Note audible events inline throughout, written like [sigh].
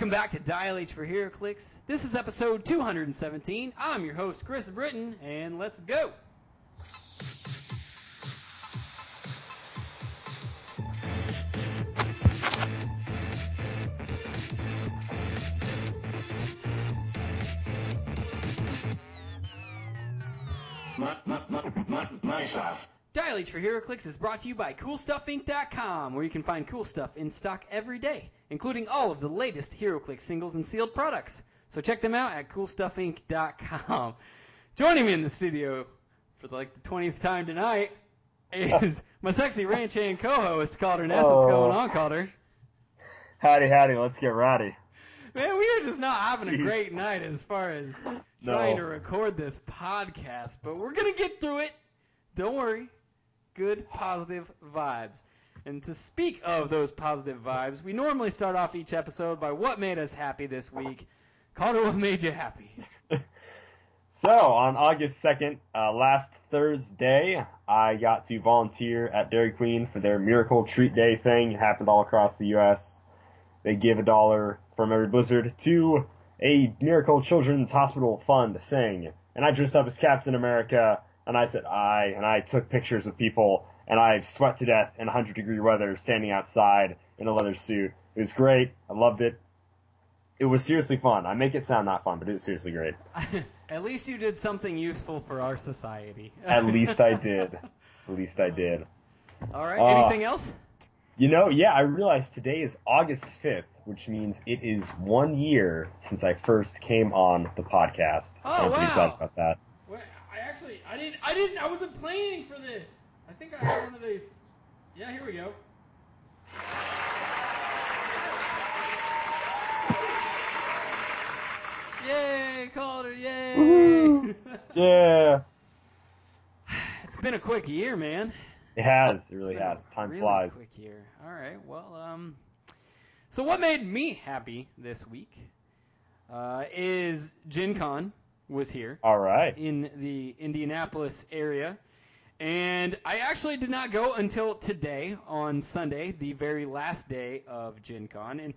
Welcome back to Dial H for HeroClix. This is episode 217. I'm your host, Chris Britton, and let's go. Dial H for HeroClix is brought to you by CoolStuffInc.com, where you can find cool stuff in stock every day, including all of the latest HeroClix singles and sealed products. So check them out at CoolStuffInc.com. Joining me in the studio for like the 20th time tonight is [laughs] my sexy ranch hand co-host Calder Ness. What's oh. going Oh. on, Calder? Howdy, howdy, let's get rowdy. Man, we are just not having a great night as far as No. trying to record this podcast, but we're gonna get through it. Don't worry. Good positive vibes. And to speak of those positive vibes, we normally start off each episode by what made us happy this week. Calder, what made you happy? [laughs] So, on August 2nd, uh, last Thursday, I got to volunteer at Dairy Queen for their Miracle Treat Day thing. It happened all across the U.S. They give a dollar from every blizzard to a Miracle Children's Hospital Fund thing. And I dressed up as Captain America, and I said I, and I took pictures of people, and I sweat to death in 100 degree weather standing outside in a leather suit. It was great. I loved it. It was seriously fun. I make it sound not fun, but it was seriously great. [laughs] At least you did something useful for our society. [laughs] At least I did. At least I did. All right. Uh, Anything else? You know, yeah, I realized today is August 5th, which means it is one year since I first came on the podcast. Oh, I'm pretty wow. excited about that. I didn't, I didn't, I wasn't planning for this. I think I had one of these. Yeah, here we go. Yay, Calder, yay! [laughs] Yeah, it's been a quick year, man. it has. It really It's been a has. Time really flies. Quick year. All right. Well, um, so what made me happy this week uh, is Gen Con was here. All right. in the Indianapolis area. And I actually did not go until today on Sunday, the very last day of Gen Con. And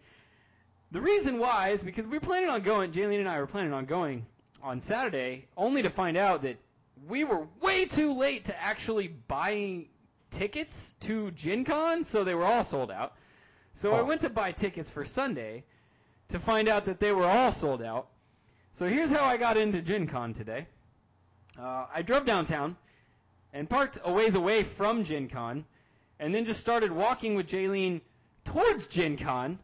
the reason why is because we were planning on going, Jaylene and I were planning on going on Saturday, only to find out that we were way too late to actually buying tickets to Gen Con, so they were all sold out. So I Oh. went to buy tickets for Sunday to find out that they were all sold out. So here's how I got into Gen Con today. Uh, I drove downtown and parked a ways away from Gen Con, and then just started walking with Jaylene towards Gen Con.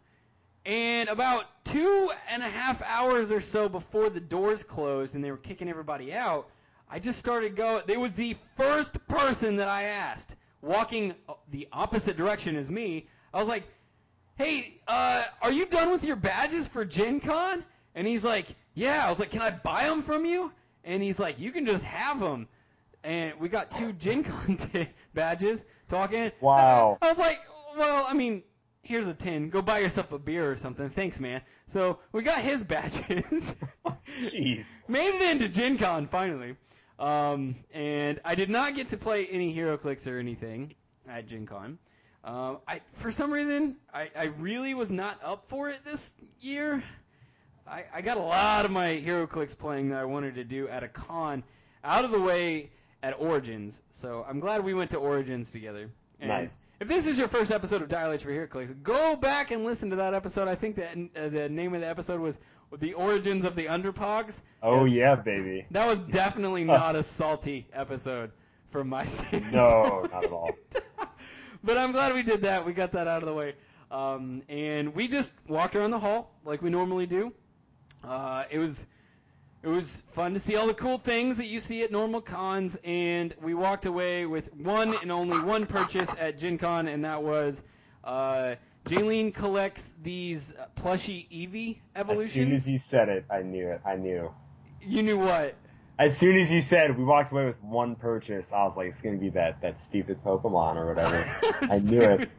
And about two and a half hours or so before the doors closed and they were kicking everybody out, I just started going. They was the first person that I asked, walking uh, the opposite direction as me. I was like, "Hey, uh, are you done with your badges for Gen Con?" And he's like, "Yeah." I was like, "Can I buy them from you?" And he's like, "You can just have them." And we got two Gen Con [laughs] t- badges. Talking. Wow. I was like, "Well, I mean, here's a tin. Go buy yourself a beer or something. Thanks, man." So we got his [laughs] badges. Jeez. [laughs] Made it into Gen Con finally. Um, and I did not get to play any HeroClix or anything at Gen Con. Um, I, for some reason, I, I really was not up for it this year. I, I got a lot of my HeroClix playing that I wanted to do at a con out of the way at Origins. So I'm glad we went to Origins together. And Nice. If this is your first episode of Dial H for HeroClix, go back and listen to that episode. I think that uh, the name of the episode was The Origins of the Underpogs. Oh, yeah, baby. That was definitely [laughs] not a salty episode from my [laughs] standpoint. No, not at all. [laughs] but I'm glad we did that. We got that out of the way. Um, and we just walked around the hall like we normally do. Uh, it was it was fun to see all the cool things that you see at normal cons, and we walked away with one and only one purchase at Gen Con, and that was uh, Jaylene collects these plushy Eevee As soon as you said it, I knew it. I knew. you knew what? As soon as you said we walked away with one purchase, I was like, it's gonna be that that stupid Pokemon or whatever. [laughs] I knew it.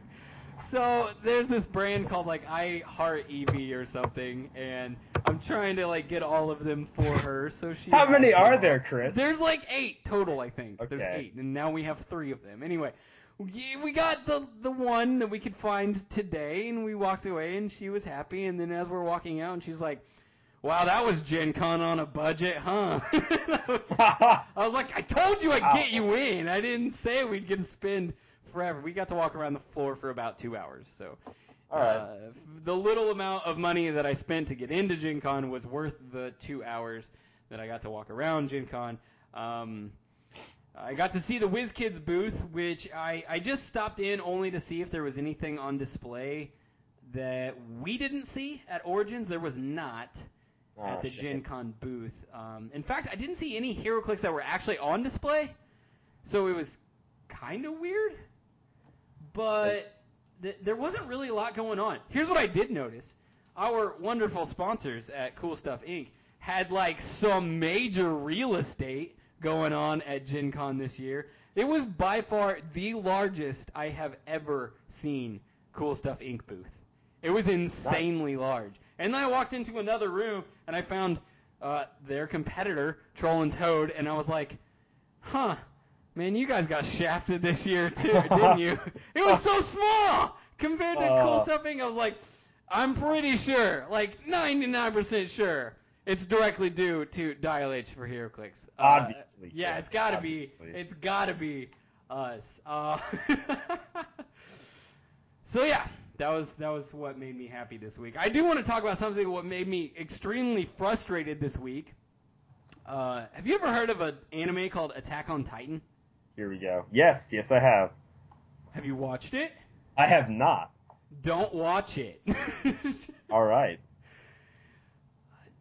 So there's this brand called like I Heart Eevee or something, and I'm trying to like get all of them for her. So she. How many are there, Chris? There's like eight total, I think. Okay. There's eight, and now we have three of them. Anyway, we got the the one that we could find today, and we walked away, and she was happy. And then as we're walking out, and she's like, "Wow, that was Gen Con on a budget, huh?" [laughs] I, was, [laughs] I was like, "I told you I'd get you in. I didn't say we'd get to spend forever. We got to walk around the floor for about two hours, so." All right. Uh, the little amount of money that I spent to get into Gen Con was worth the two hours that I got to walk around Gen Con. Um, I got to see the WizKids booth, which I, I just stopped in only to see if there was anything on display that we didn't see at Origins. There was not Oh, at the shit. Gen Con booth. Um, in fact, I didn't see any HeroClix that were actually on display, so it was kind of weird. But th- there wasn't really a lot going on. Here's what I did notice: our wonderful sponsors at Cool Stuff Inc. had like some major real estate going on at Gen Con this year. It was by far the largest I have ever seen Cool Stuff Inc. booth. It was insanely large. And then I walked into another room and I found uh, their competitor, Troll and Toad, and I was like, huh, man, you guys got shafted this year too, didn't you? [laughs] It was so small compared to Cool Uh. Stuff Inc. I was like, I'm pretty sure, like 99% sure, it's directly due to Dial H for HeroClix. Uh, Obviously, Yeah, yeah, it's gotta be. It's gotta be us. Uh, [laughs] so yeah, that was that was what made me happy this week. I do want to talk about something what made me extremely frustrated this week. Uh, have you ever heard of an anime called Attack on Titan? Here we go. Yes, yes, I have. Have you watched it? I have not. Don't watch it. [laughs] All right.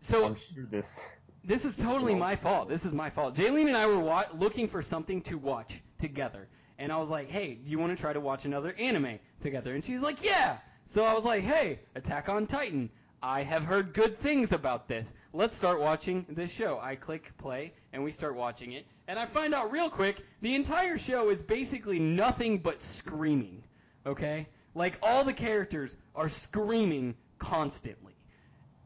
so I'm sure this. This is totally my fault. This is my fault. Jaylene and I were wa- looking for something to watch together. And I was like, hey, do you want to try to watch another anime together? And she's like, yeah. So I was like, hey, Attack on Titan. I have heard good things about this. Let's start watching this show. I click play, and we start watching it. And I find out real quick the entire show is basically nothing but screaming. Okay? Like, all the characters are screaming constantly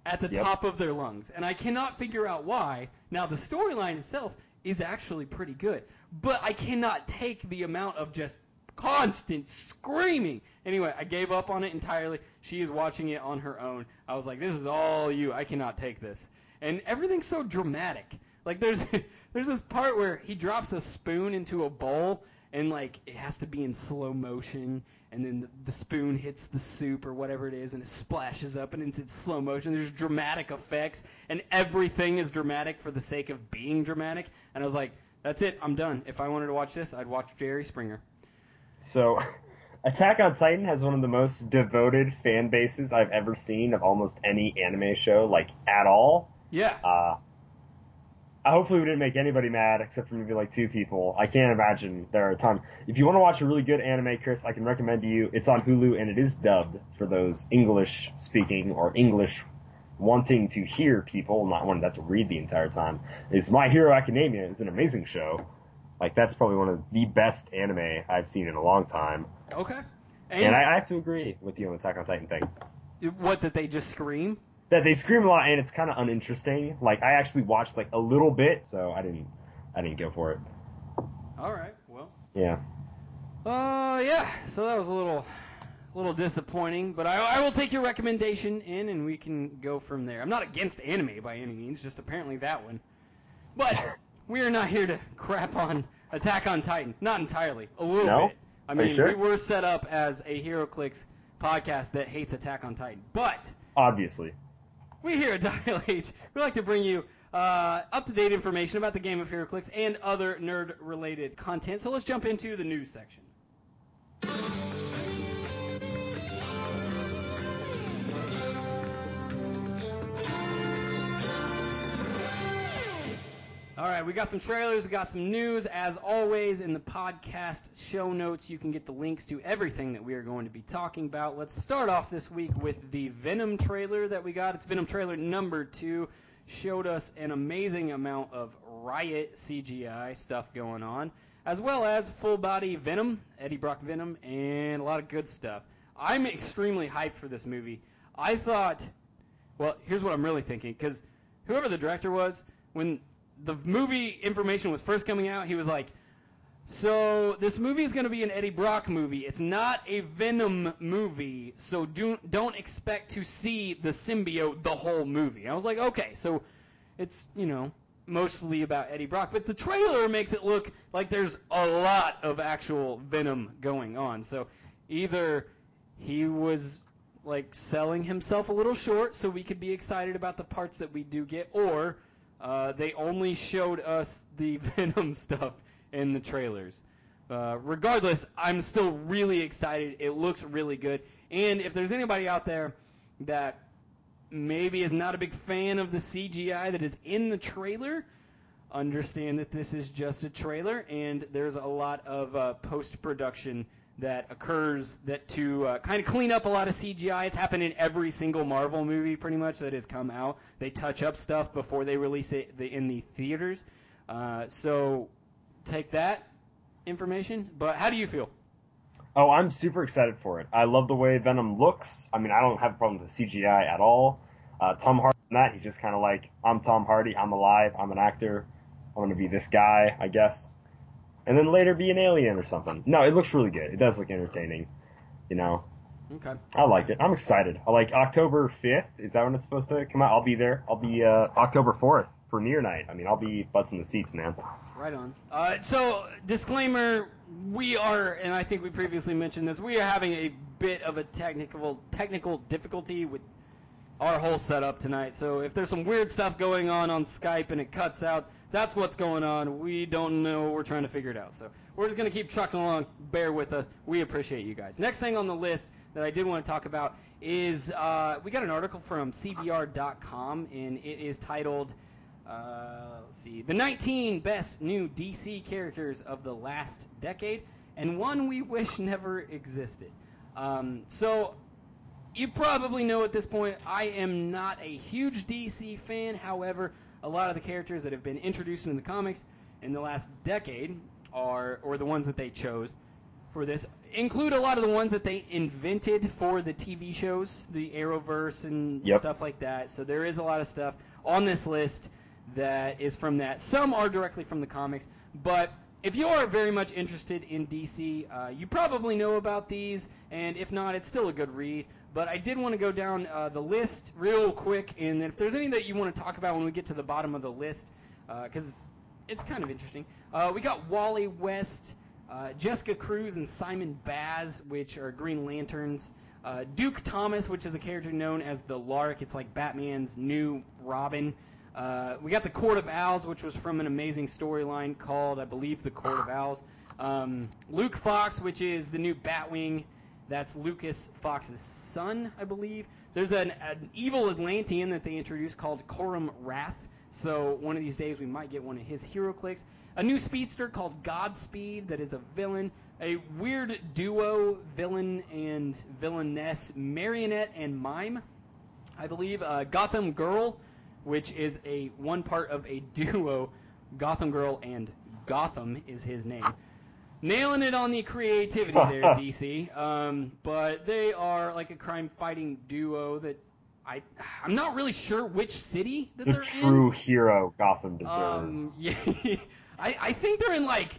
at the Yep. top of their lungs. And I cannot figure out why. Now, the storyline itself is actually pretty good, but I cannot take the amount of just constant screaming. Anyway, I gave up on it entirely. She is watching it on her own. I was like, this is all you. I cannot take this. And everything's so dramatic. Like there's [laughs] there's this part where he drops a spoon into a bowl and like it has to be in slow motion and then the, the spoon hits the soup or whatever it is and it splashes up and it's in slow motion. There's dramatic effects and everything is dramatic for the sake of being dramatic. And I was like, that's it. I'm done. If I wanted to watch this, I'd watch Jerry Springer. So, [laughs] Attack on Titan has one of the most devoted fan bases I've ever seen of almost any anime show, like at all. Yeah. Uh, hopefully we didn't make anybody mad except for maybe like two people. I can't imagine there are a ton. If you want to watch a really good anime, Chris, I can recommend to you. It's on Hulu and it is dubbed for those English speaking or English wanting to hear people, not wanting to have to read the entire time. Is My Hero Academia is an amazing show. Like that's probably one of the best anime I've seen in a long time. Okay. And, I, I have to agree with you on the Attack on Titan thing. what did they just scream? That they scream a lot and it's kind of uninteresting. Like I actually watched like a little bit, so I didn't, I didn't go for it. All right. Well. Yeah. Uh, yeah. So that was a little, little disappointing, but I, I will take your recommendation in, and we can go from there. I'm not against anime by any means, just apparently that one. But [laughs] we are not here to crap on Attack on Titan. Not entirely. A little No? bit. I mean, sure? we were set up as a HeroClix podcast that hates Attack on Titan, but Obviously. We here at [laughs] Dial H, we like to bring you uh, up-to-date information about the game of HeroClix and other nerd-related content. So let's jump into the news section. All right, we got some trailers, we got some news. As always, in the podcast show notes, you can get the links to everything that we are going to be talking about. Let's start off this week with the Venom trailer that we got. It's Venom trailer number two. Showed us an amazing amount of riot CGI stuff going on, as well as full body Venom, Eddie Brock Venom, and a lot of good stuff. I'm extremely hyped for this movie. I thought, well, here's what I'm really thinking, because whoever the director was, when the movie information was first coming out, he was like, So this movie is going to be an Eddie Brock movie. It's not a Venom movie, so do, don't expect to see the symbiote the whole movie. I was like, okay, so it's you know mostly about Eddie Brock, but the trailer makes it look like there's a lot of actual Venom going on. So either he was like selling himself a little short so we could be excited about the parts that we do get, or uh, they only showed us the [laughs] Venom stuff in the trailers. Uh, regardless, I'm still really excited. It looks really good. And if there's anybody out there that maybe is not a big fan of the CGI that is in the trailer, understand that this is just a trailer and there's a lot of uh, post production that occurs that to uh, kind of clean up a lot of CGI. It's happened in every single Marvel movie pretty much that has come out. They touch up stuff before they release it in the theaters. Uh, so take that information. But how do you feel? Oh, I'm super excited for it. I love the way Venom looks. I mean, I don't have a problem with the CGI at all. Uh, Tom Hardy, that he's just kind of like, I'm Tom Hardy. I'm alive. I'm an actor. I'm gonna be this guy, I guess and then later be an alien or something. No, it looks really good. It does look entertaining. You know. Okay. I like it. I'm excited. I like October 5th. Is that when it's supposed to come out? I'll be there. I'll be uh, October 4th premiere night. I mean, I'll be butts in the seats, man. Right on. Uh, so, disclaimer: we are, and I think we previously mentioned this. We are having a bit of a technical technical difficulty with our whole setup tonight. So, if there's some weird stuff going on on Skype and it cuts out, that's what's going on. We don't know. We're trying to figure it out. So we're just going to keep trucking along. Bear with us. We appreciate you guys. Next thing on the list that I did want to talk about is uh, we got an article from CBR.com, and it is titled, uh, let's see, the 19 best new DC characters of the last decade, and one we wish never existed. Um, so you probably know at this point I am not a huge DC fan. However, a lot of the characters that have been introduced in the comics in the last decade are, or the ones that they chose for this, include a lot of the ones that they invented for the TV shows, the Arrowverse and yep. stuff like that. So there is a lot of stuff on this list that is from that. Some are directly from the comics, but if you are very much interested in DC, uh, you probably know about these, and if not, it's still a good read. But I did want to go down uh, the list real quick, and if there's any that you want to talk about when we get to the bottom of the list, because uh, it's kind of interesting. Uh, we got Wally West, uh, Jessica Cruz, and Simon Baz, which are Green Lanterns. Duke Thomas, which is a character known as the Lark. It's like Batman's new Robin. Uh, we got the Court of Owls, which was from an amazing storyline called, I believe, the Court of Owls. Um, Luke Fox, which is the new Batwing. That's Lucas Fox's son, I believe. There's an, an evil Atlantean that they introduced called Corum Rath. So one of these days we might get one of his HeroClix. A new speedster called Godspeed that is a villain. A weird duo villain and villainess, Marionette and Mime, I believe. Uh, Gotham Girl, which is a one part of a [laughs] duo. Gotham Girl and Gotham is his name nailing it on the creativity [laughs] there, DC. Um, but they are like a crime-fighting duo that I I'm not really sure which city that the they're in. The true hero Gotham deserves. Um, [laughs] yeah, I I think they're in like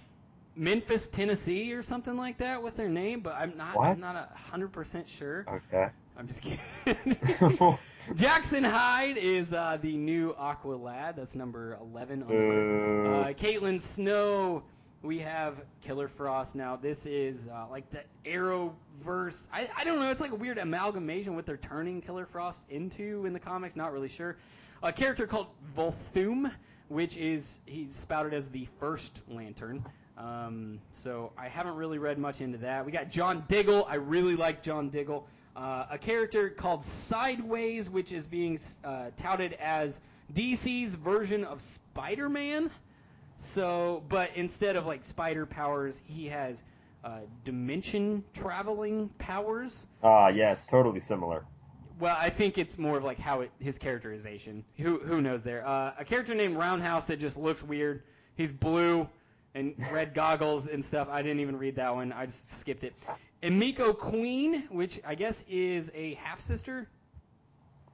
Memphis, Tennessee, or something like that with their name, but I'm not what? I'm not a hundred percent sure. Okay. I'm just kidding. [laughs] Jackson Hyde is uh, the new Aqua Lad. That's number 11 on the list. Uh, Caitlin Snow we have Killer Frost now. This is uh, like the Arrowverse. I, I don't know. It's like a weird amalgamation what they're turning Killer Frost into in the comics. Not really sure. A character called Volthoom, which is he's spouted as the first Lantern. Um, so I haven't really read much into that. We got John Diggle. I really like John Diggle. Uh, a character called Sideways, which is being uh, touted as DC's version of Spider-Man. So, but instead of like spider powers, he has uh, dimension traveling powers. Ah, yes, totally similar. Well, I think it's more of like how it, his characterization. Who who knows there? Uh, a character named Roundhouse that just looks weird. He's blue and red [laughs] goggles and stuff. I didn't even read that one. I just skipped it. Emiko Queen, which I guess is a half sister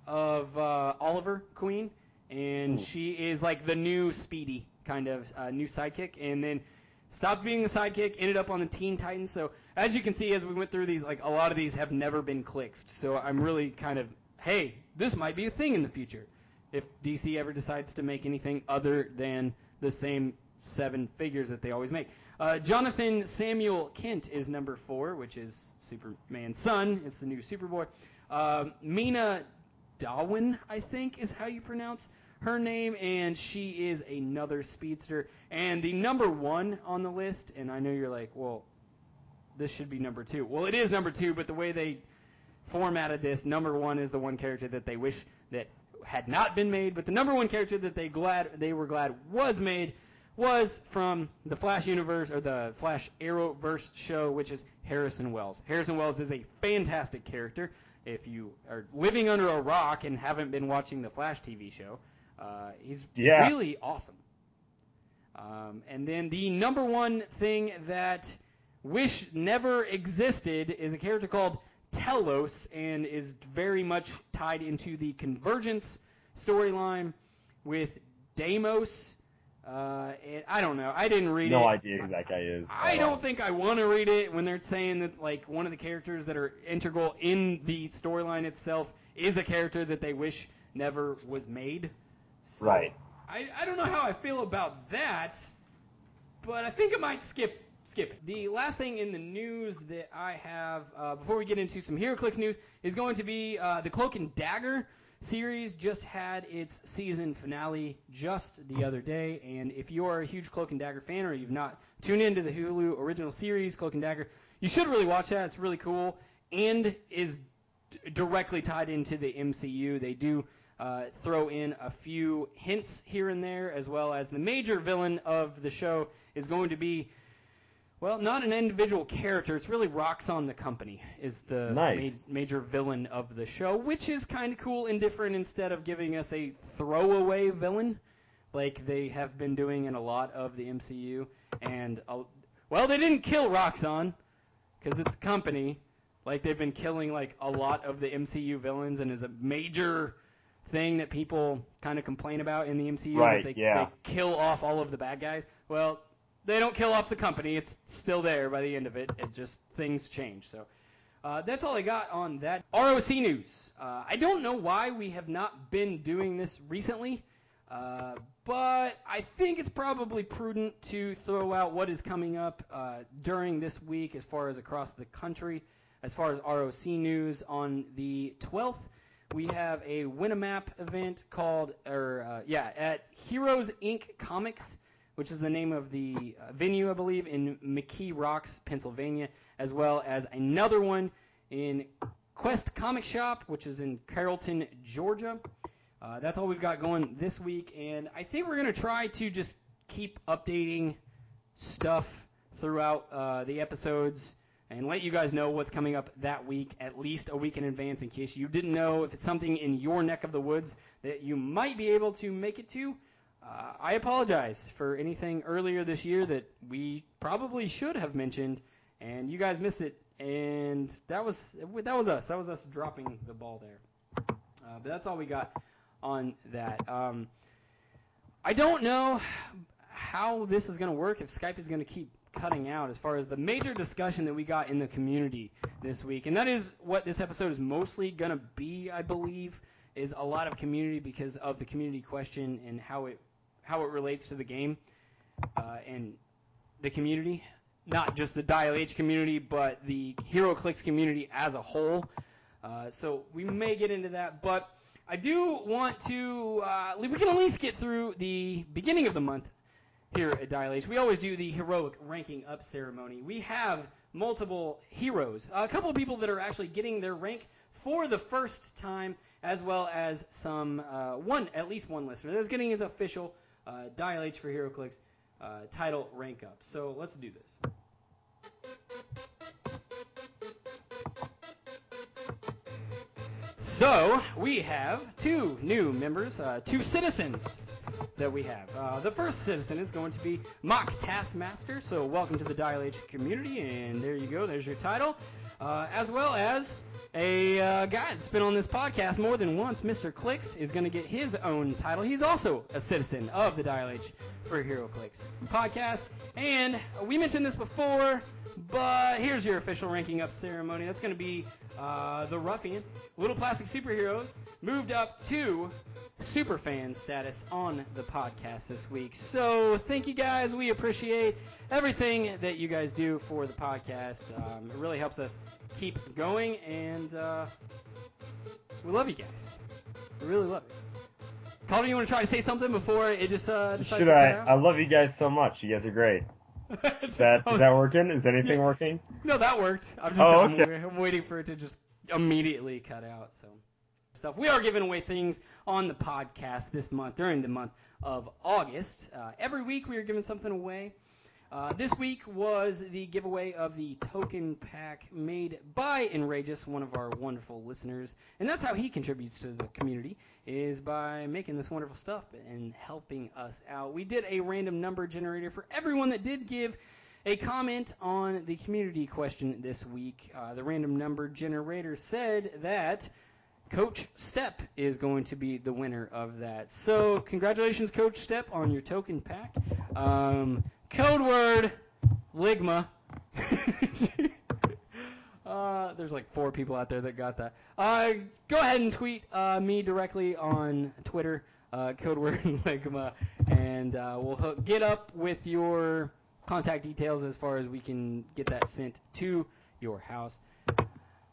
of uh, Oliver Queen, and Ooh. she is like the new Speedy kind of uh, new sidekick. And then stopped being the sidekick, ended up on the Teen Titans. So as you can see, as we went through these, like a lot of these have never been clicked. So I'm really kind of, hey, this might be a thing in the future if DC ever decides to make anything other than the same seven figures that they always make. Uh, Jonathan Samuel Kent is number four, which is Superman's son. It's the new Superboy. Uh, Mina Darwin, I think, is how you pronounce her name, and she is another speedster. And the number one on the list, and I know you're like, well, this should be number two. Well, it is number two, but the way they formatted this, number one is the one character that they wish that had not been made, but the number one character that they glad they were glad was made was from the Flash universe or the Flash Arrowverse show, which is Harrison Wells. Harrison Wells is a fantastic character. If you are living under a rock and haven't been watching the Flash TV show, uh, he's Yeah. really awesome. Um, and then the number one thing that wish never existed is a character called Telos and is very much tied into the Convergence storyline with Deimos. Uh, and I don't know. I didn't read No it. No idea who that guy is. I don't all. think I want to read it when they're saying that like one of the characters that are integral in the storyline itself is a character that they wish never was made. Right. I, I don't know how I feel about that, but I think I might skip skip it. The last thing in the news that I have uh, before we get into some HeroClix news is going to be uh, the Cloak and Dagger series just had its season finale just the other day, and if you are a huge Cloak and Dagger fan or you've not tuned into the Hulu original series Cloak and Dagger, you should really watch that. It's really cool and is d- directly tied into the MCU. They do uh, throw in a few hints here and there, as well as the major villain of the show is going to be, well, not an individual character. It's really Roxxon the Company is the Nice. ma- major villain of the show, which is kind of cool and different. Instead of giving us a throwaway villain, like they have been doing in a lot of the MCU, and uh, well, they didn't kill Roxxon because it's a company. Like they've been killing like a lot of the MCU villains, and is a major thing that people kind of complain about in the MCU. is Right, that they, yeah. they kill off all of the bad guys. Well, they don't kill off the company. It's still there by the end of it. It just things change. So uh, that's all I got on that. ROC news. Uh, I don't know why we have not been doing this recently, uh, but I think it's probably prudent to throw out what is coming up uh, during this week as far as across the country. As far as ROC news, on the 12th, we have a Win-A-Map event called, or uh, yeah, at Heroes Inc. Comics, which is the name of the uh, venue, I believe, in McKees Rocks, Pennsylvania, as well as another one in Quest Comic Shop, which is in Carrollton, Georgia. Uh, that's all we've got going this week, and I think we're going to try to just keep updating stuff throughout uh, the episodes and let you guys know what's coming up that week, at least a week in advance, in case you didn't know if it's something in your neck of the woods that you might be able to make it to. Uh, I apologize for anything earlier this year that we probably should have mentioned, and you guys missed it. And that was that was us. That was us dropping the ball there. Uh, but that's all we got on that. Um, I don't know how this is going to work. If Skype is going to keep cutting out as far as the major discussion that we got in the community this week, and that is what this episode is mostly going to be, I believe, is a lot of community because of the community question and how it how it relates to the game uh, and the community, not just the Dial H community, but the HeroClix community as a whole. Uh, so we may get into that, but I do want to. Uh, we can at least get through the beginning of the month here at Dial H. We always do the heroic ranking up ceremony. We have multiple heroes, a couple of people that are actually getting their rank for the first time, as well as some uh, one, at least one listener that's getting his official uh, Dial H for HeroClix uh, title rank up. So let's do this. So we have two new members, uh, two citizens that we have. Uh, the first citizen is going to be Mock Taskmaster. So welcome to the Dial H community, and there you go. There's your title. Uh, as well as a uh, guy that's been on this podcast more than once, Mr. Clicks, is going to get his own title. He's also a citizen of the Dial H for HeroClix podcast. And we mentioned this before, but here's your official ranking up ceremony. That's going to be uh, the Ruffian, Little Plastic Superheroes, moved up to superfan status on the podcast this week. So thank you guys. We appreciate everything that you guys do for the podcast. Um, it really helps us keep going, and uh, we love you guys. We really love you. Calder, you want to try to say something before it just uh, Should I? I love you guys so much. You guys are great. [laughs] Is that Oh, that working? Is anything Yeah. working? No, that worked. I'm just Oh, I'm, okay. I'm waiting for it to just immediately cut out. So stuff. We are giving away things on the podcast this month during the month of August. Uh, every week we are giving something away. Uh, this week was the giveaway of the token pack made by Enrageous, one of our wonderful listeners, and that's how he contributes to the community is by making this wonderful stuff and helping us out. We did a random number generator for everyone that did give a comment on the community question this week. Uh, the random number generator said that Coach Step is going to be the winner of that. So, congratulations, Coach Step, on your token pack. Um, code word Ligma. [laughs] uh, there's like four people out there that got that. Uh, go ahead and tweet uh, me directly on Twitter, uh, code word [laughs] Ligma, and uh, we'll hook, get up with your contact details as far as we can get that sent to your house.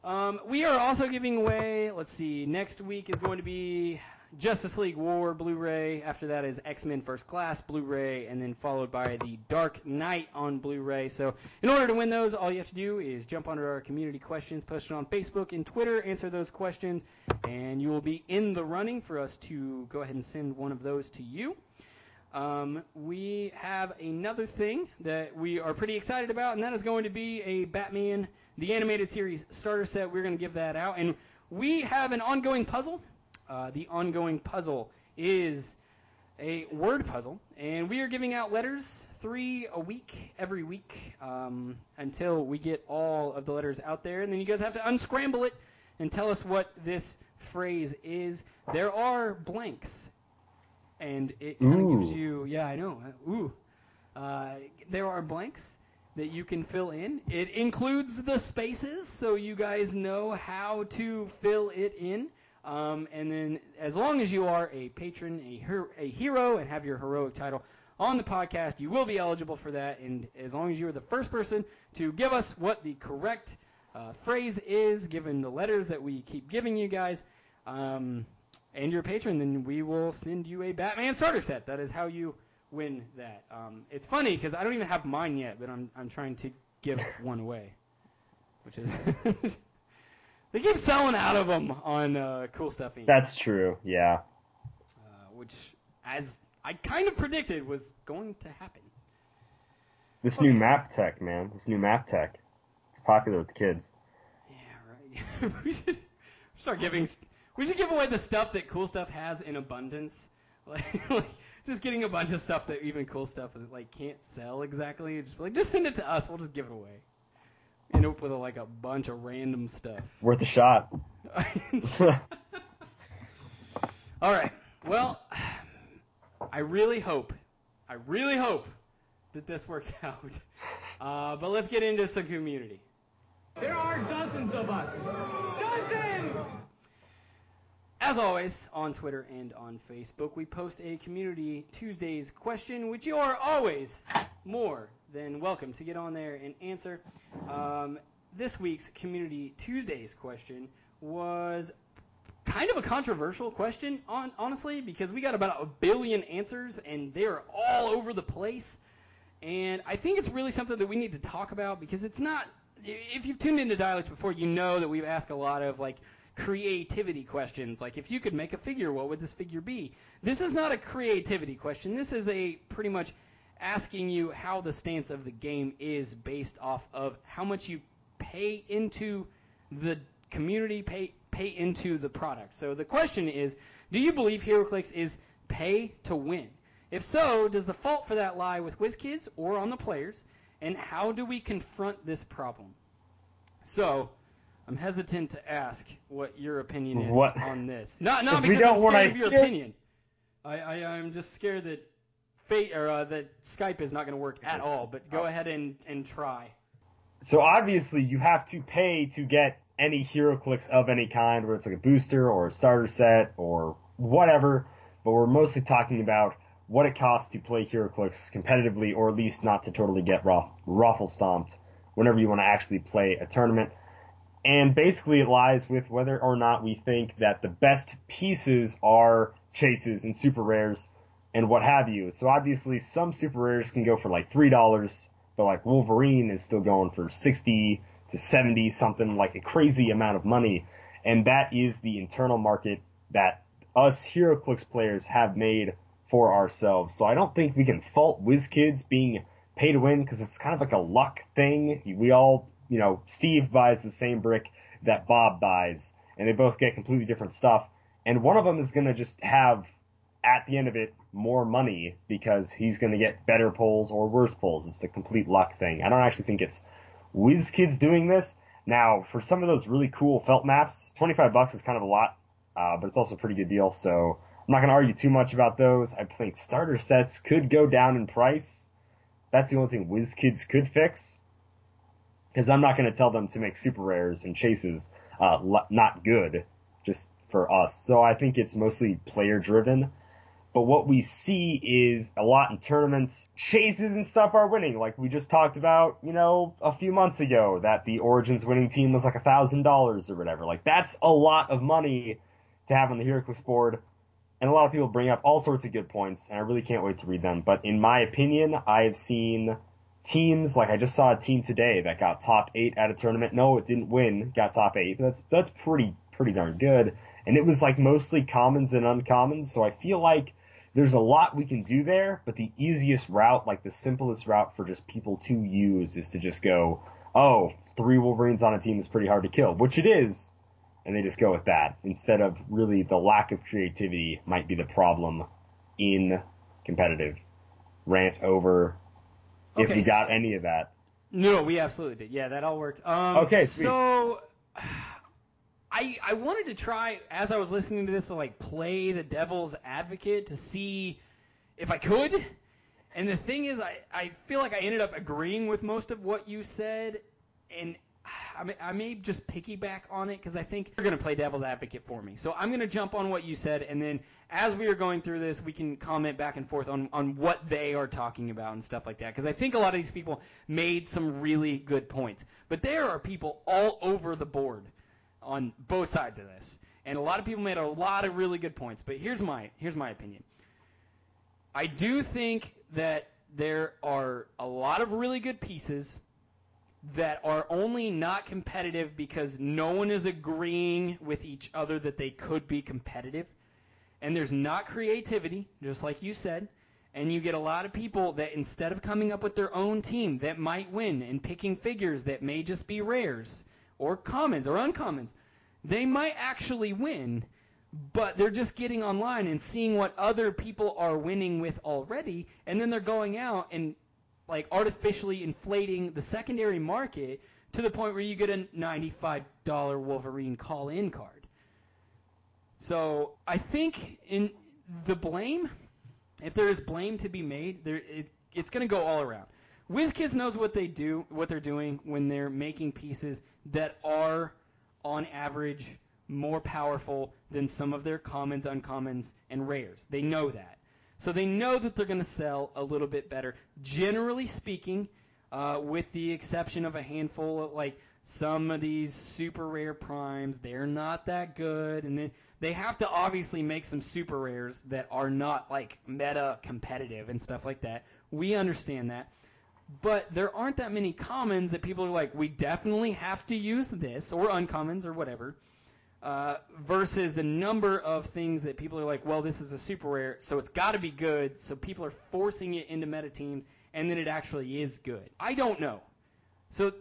Um, we are also giving away, let's see, next week is going to be Justice League War Blu-ray. After that is X-Men First Class Blu-ray, and then followed by the Dark Knight on Blu-ray. So in order to win those, all you have to do is jump onto our community questions posted on Facebook and Twitter, answer those questions, and you will be in the running for us to go ahead and send one of those to you. Um, we have another thing that we are pretty excited about, and that is going to be a Batman the animated series starter set. We're going to give that out, and we have an ongoing puzzle. Uh, the ongoing puzzle is a word puzzle, and we are giving out letters three a week every week um, until we get all of the letters out there, and then you guys have to unscramble it and tell us what this phrase is. There are blanks, and it kind of gives you yeah I know uh, ooh. Uh, there are blanks that you can fill in. It includes the spaces, so you guys know how to fill it in. Um, and then, as long as you are a patron, a, her- a hero, and have your heroic title on the podcast, you will be eligible for that. And as long as you are the first person to give us what the correct uh, phrase is, given the letters that we keep giving you guys, um, and your patron, then we will send you a Batman starter set. That is how you win that. Um, it's funny because I don't even have mine yet, but I'm I'm trying to give one away, which is [laughs] they keep selling out of them on uh, Cool Stuff Inc. That's true. Yeah. uh, which, as I kind of predicted, was going to happen. This new map tech, man. This new map tech. It's popular with the kids. Yeah, right. [laughs] we should start giving. We should give away the stuff that Cool Stuff has in abundance. [laughs] Like, like just getting a bunch of stuff that even Cool Stuff like can't sell exactly. Just like, just send it to us. We'll just give it away. End up with like a bunch of random stuff. Worth a shot. [laughs] All right. Well, I really hope, I really hope that this works [laughs] out. Uh, but let's get into some community. There are dozens of us. Dozens! As always, on Twitter and on Facebook, we post a Community Tuesdays question, which you are always more than welcome to get on there and answer. Um, this week's Community Tuesdays question was kind of a controversial question, on, honestly, because we got about a billion answers and they're all over the place. And I think it's really something that we need to talk about because it's not. If you've tuned into Dial H before, you know that we've asked a lot of like creativity questions. Like, if you could make a figure, what would this figure be? This is not a creativity question. This is a pretty much asking you how the stance of the game is based off of how much you pay into the community, pay pay into the product. So the question is, do you believe HeroClix is pay to win? If so, does the fault for that lie with WizKids or on the players? And how do we confront this problem? So, I'm hesitant to ask what your opinion is What? on this. Not not because we don't I'm scared of your opinion. I, I I'm just scared that fate or uh, that Skype is not going to work at all. But go Oh. ahead and and try. So obviously you have to pay to get any HeroClix of any kind, whether it's like a booster or a starter set or whatever. But we're mostly talking about what it costs to play HeroClix competitively, or at least not to totally get ruff, ruffle stomped whenever you want to actually play a tournament. And basically it lies with whether or not we think that the best pieces are chases and super rares and what have you. So obviously some super rares can go for like three dollars, but like Wolverine is still going for sixty to seventy something like a crazy amount of money. And that is the internal market that us HeroClix players have made for ourselves. So I don't think we can fault WizKids being pay to win because it's kind of like a luck thing. We all, you know, Steve buys the same brick that Bob buys, and they both get completely different stuff. And one of them is going to just have, at the end of it, more money because he's going to get better pulls or worse pulls. It's the complete luck thing. I don't actually think it's WizKids doing this. Now, for some of those really cool felt maps, 25 bucks is kind of a lot, uh, but it's also a pretty good deal. So I'm not going to argue too much about those. I think starter sets could go down in price. That's the only thing WizKids could fix. Because I'm not going to tell them to make super rares and chases uh, not good just for us. So I think it's mostly player driven. But what we see is a lot in tournaments, chases and stuff are winning. Like we just talked about, you know, a few months ago that the Origins winning team was like a thousand dollars or whatever. Like that's a lot of money to have on the HeroClix board. And a lot of people bring up all sorts of good points, and I really can't wait to read them. But in my opinion, I have seen teams like I just saw a team today that got top eight at a tournament. No, it didn't win, got top eight, that's that's pretty pretty darn good. And it was like mostly commons and uncommons, so I feel like there's a lot we can do there, but the easiest route, like the simplest route for just people to use is to just go, oh, three Wolverines on a team is pretty hard to kill, which it is, and they just go with that instead of really the lack of creativity might be the problem in competitive. Rant over if you got any of that. No, we absolutely did. Yeah, that all worked. Um, Okay, sweet. so I I wanted to try as I was listening to this to like play the devil's advocate to see if I could. And the thing is, I, I feel like I ended up agreeing with most of what you said, and I may, I may just piggyback on it because I think you're going to play devil's advocate for me. So I'm going to jump on what you said, and then as we are going through this, we can comment back and forth on, on what they are talking about and stuff like that. Because I think a lot of these people made some really good points. But there are people all over the board on both sides of this. And a lot of people made a lot of really good points. But here's my here's my opinion. I do think that there are a lot of really good pieces that are only not competitive because no one is agreeing with each other that they could be competitive. And there's not creativity, just like you said. And you get a lot of people that instead of coming up with their own team that might win and picking figures that may just be rares or commons or uncommons, they might actually win, but they're just getting online and seeing what other people are winning with already, and then they're going out and like artificially inflating the secondary market to the point where you get a $95 Wolverine call-in card. So I think in the blame, if there is blame to be made, there it, it's going to go all around. WizKids knows what they do, what they're doing when they're making pieces that are, on average, more powerful than some of their commons, uncommons, and rares. They know that. So they know that they're going to sell a little bit better. Generally speaking, uh, with the exception of a handful of like some of these super rare primes, they're not that good, and then they have to obviously make some super rares that are not like meta competitive and stuff like that. We understand that. But there aren't that many commons that people are like, we definitely have to use this, or uncommons, or whatever uh, versus the number of things that people are like, well, this is a super rare, so it's got to be good. So people are forcing it into meta teams, and then it actually is good. I don't know. So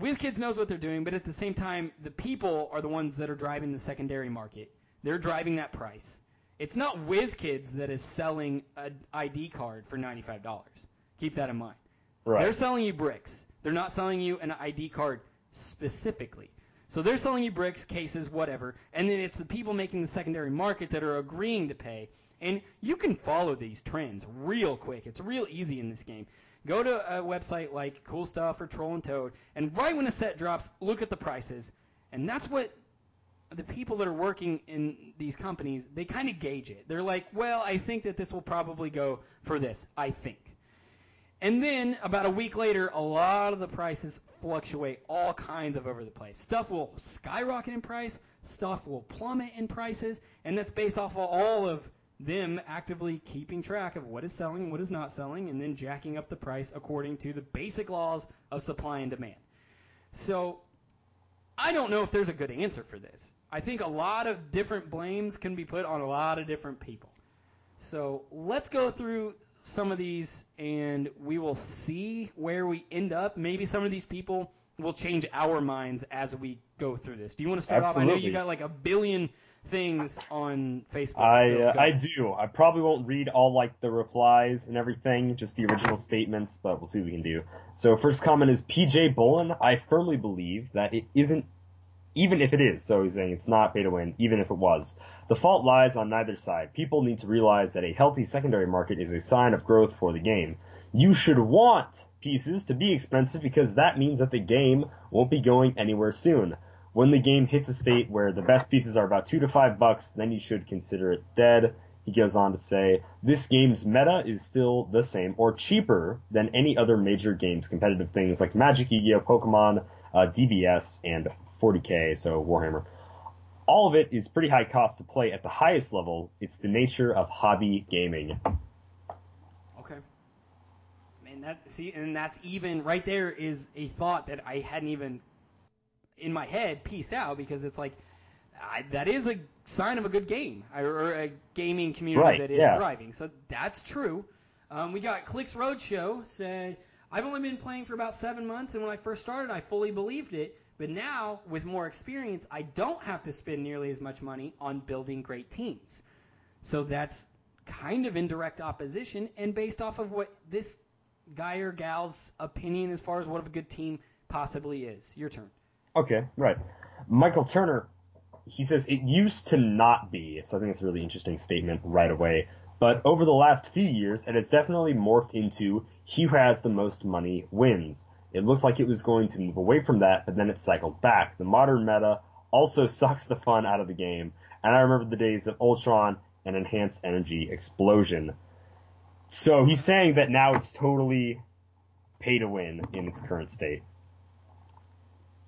WizKids knows what they're doing, but at the same time, the people are the ones that are driving the secondary market. They're driving that price. It's not WizKids that is selling an ID card for $95. Keep that in mind. Right. They're selling you bricks. They're not selling you an ID card specifically. So they're selling you bricks, cases, whatever, and then it's the people making the secondary market that are agreeing to pay. And you can follow these trends real quick. It's real easy in this game. Go to a website like Cool Stuff or Troll and Toad, and right when a set drops, look at the prices. And that's what the people that are working in these companies, they kind of gauge it. They're like, well, I think that this will probably go for this. I think. And then about a week later, a lot of the prices fluctuate all kinds of over the place. Stuff will skyrocket in price, stuff will plummet in prices, and that's based off of all of them actively keeping track of what is selling, what is not selling, and then jacking up the price according to the basic laws of supply and demand. So I don't know if there's a good answer for this. I think a lot of different blames can be put on a lot of different people. So let's go through some of these and we will see where we end up. Maybe some of these people will change our minds as we go through this. Do you want to start Absolutely. off? I know you got like a billion things on Facebook. I so uh. I do. I probably won't read all like the replies and everything, just the original statements, but we'll see what we can do. So first comment is PJ Bolin. I firmly believe that it isn't, even if it is. So he's saying it's not pay to win, even if it was. The fault lies on neither side. People need to realize that a healthy secondary market is a sign of growth for the game. You should want pieces to be expensive because that means that the game won't be going anywhere soon. When the game hits a state where the best pieces are about two to five bucks, then you should consider it dead. He goes on to say, this game's meta is still the same or cheaper than any other major games competitive things like Magic, Yu-Gi-Oh, Pokemon, uh, DBS, and 40k, so Warhammer. All of it is pretty high cost to play at the highest level. It's the nature of hobby gaming. Okay. Man, that see, and that's even right there is a thought that I hadn't even in my head pieced out because it's like I, that is a sign of a good game or, or a gaming community Right, that is yeah. thriving. So that's true. Um, we got Clicks Roadshow said I've only been playing for about seven months, and when I first started, I fully believed it. But now, with more experience, I don't have to spend nearly as much money on building great teams. So that's kind of indirect opposition and based off of what this guy or gal's opinion as far as what a good team possibly is. Your turn. Okay, right. Michael Turner, he says it used to not be, so I think it's a really interesting statement right away. But over the last few years, it has definitely morphed into he who has the most money wins. It looked like it was going to move away from that, but then it cycled back. The modern meta also [laughs] sucks the fun out of the game, and I remember the days of Ultron and Enhanced Energy Explosion. So he's saying that now it's totally pay to win in its current state.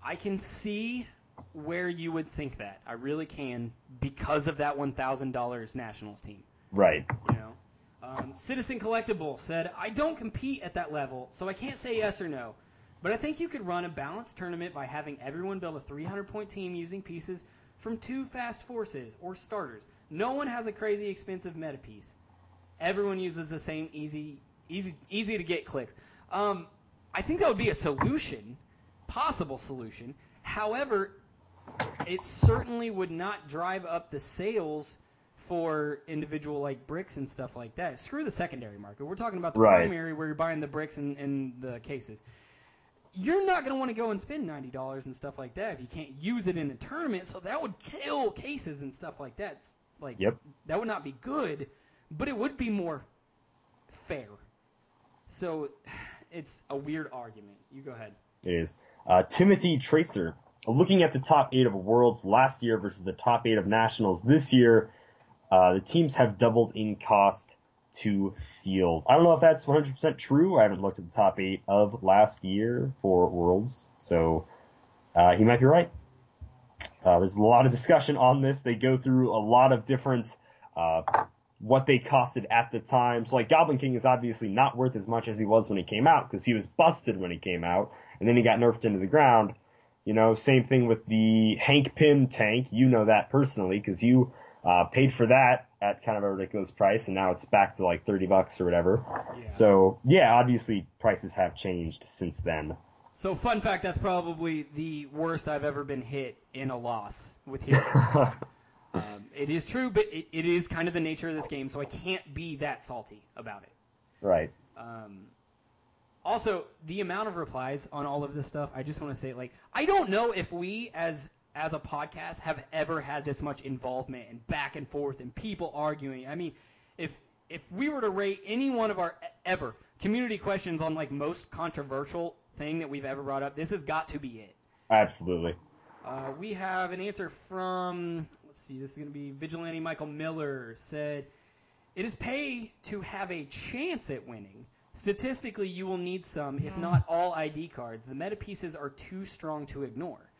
I can see where you would think that. I really can because of that $1,000 Nationals team. Right. You know, um, Citizen Collectible said, "I don't compete at that level, so I can't say yes or no. But I think you could run a balanced tournament by having everyone build a 300-point team using pieces from two fast forces or starters. No one has a crazy expensive meta piece. Everyone uses the same easy, easy, easy to get clicks. Um, I think that would be a solution, possible solution. However, it certainly would not drive up the sales for individual like bricks and stuff like that. Screw the secondary market. We're talking about the Right. primary where you're buying the bricks and, and the cases. You're not going to want to go and spend ninety dollars and stuff like that if you can't use it in a tournament. So that would kill cases and stuff like that. Like Yep. that would not be good, but it would be more fair. So it's a weird argument. You go ahead. It is. Uh, Timothy Tracer. Looking at the top eight of Worlds last year versus the top eight of Nationals this year, uh, the teams have doubled in cost to field. I don't know if that's 100% true. I haven't looked at the top eight of last year for Worlds, so uh, he might be right. Uh, there's a lot of discussion on this. They go through a lot of different uh, what they costed at the time. So like Goblin King is obviously not worth as much as he was when he came out because he was busted when he came out, and then he got nerfed into the ground. You know, same thing with the Hank Pym tank. You know that personally because you uh, paid for that at kind of a ridiculous price, and now it's back to like 30 bucks or whatever. Yeah. So yeah, obviously prices have changed since then. So fun fact, that's probably the worst I've ever been hit in a loss with Hero. [laughs] um, it is true, but it, it is kind of the nature of this game, so I can't be that salty about it. right. Um, also, the amount of replies on all of this stuff, I just want to say, like, I don't know if we as as a podcast have ever had this much involvement and back and forth and people arguing. I mean, if if we were to rate any one of our ever community questions on like most controversial thing that we've ever brought up, this has got to be it. Absolutely. Uh, we have an answer from let's see, this is going to be Vigilante Michael Miller said, "It is pay to have a chance at winning." Statistically, you will need some, if not all, ID cards. The meta pieces are too strong to ignore.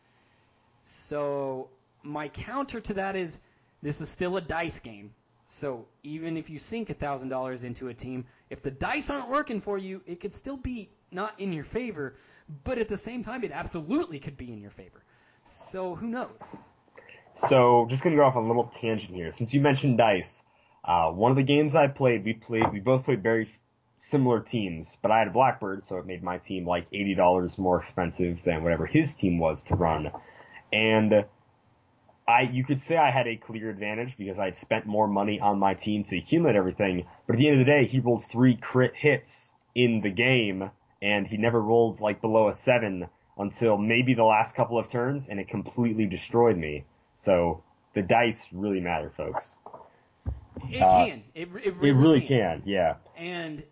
So, my counter to that is this is still a dice game. So, even if you sink $1,000 into a team, if the dice aren't working for you, it could still be not in your favor, but at the same time, it absolutely could be in your favor. So, who knows? So, just gonna go off a little tangent here. Since you mentioned dice, uh, one of the games I played, we played, we both played very similar teams, but I had a Blackbird, so it made my team like eighty dollars more expensive than whatever his team was to run. And I, you could say I had a clear advantage because I had spent more money on my team to accumulate everything. But at the end of the day, he rolled three crit hits in the game, and he never rolled like below a seven until maybe the last couple of turns, and it completely destroyed me. So the dice really matter, folks. It Uh, can. It, it really, It really can. can, yeah. And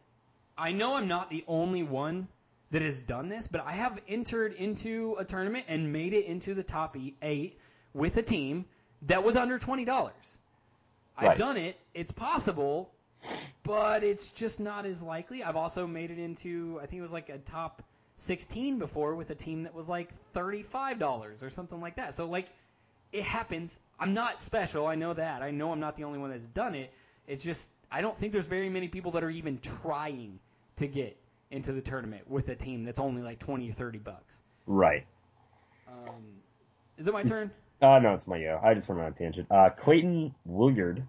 I know I'm not the only one that has done this, but I have entered into a tournament and made it into the top eight with a team that was under twenty dollars. I've Right. done it. It's possible, but it's just not as likely. I've also made it into I think it was like a top sixteen before with a team that was like thirty five dollars or something like that. So like it happens. I'm not special. I know that. I know I'm not the only one that's done it. It's just I don't think there's very many people that are even trying to get into the tournament with a team that's only like 20 or 30 bucks. Right. Um, is it my turn? Uh, no, it's my yo. I just went on a tangent. Uh, Clayton Williard.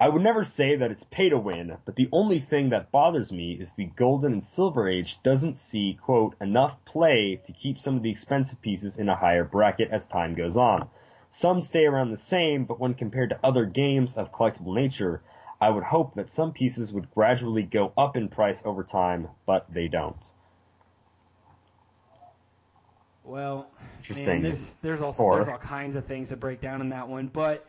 I would never say that it's pay to win, but the only thing that bothers me is the Golden and Silver Age doesn't see, quote, enough play to keep some of the expensive pieces in a higher bracket as time goes on. Some stay around the same, but when compared to other games of collectible nature, I would hope that some pieces would gradually go up in price over time, but they don't. Well, man, there's there's all Or- there's all kinds of things to break down in that one, but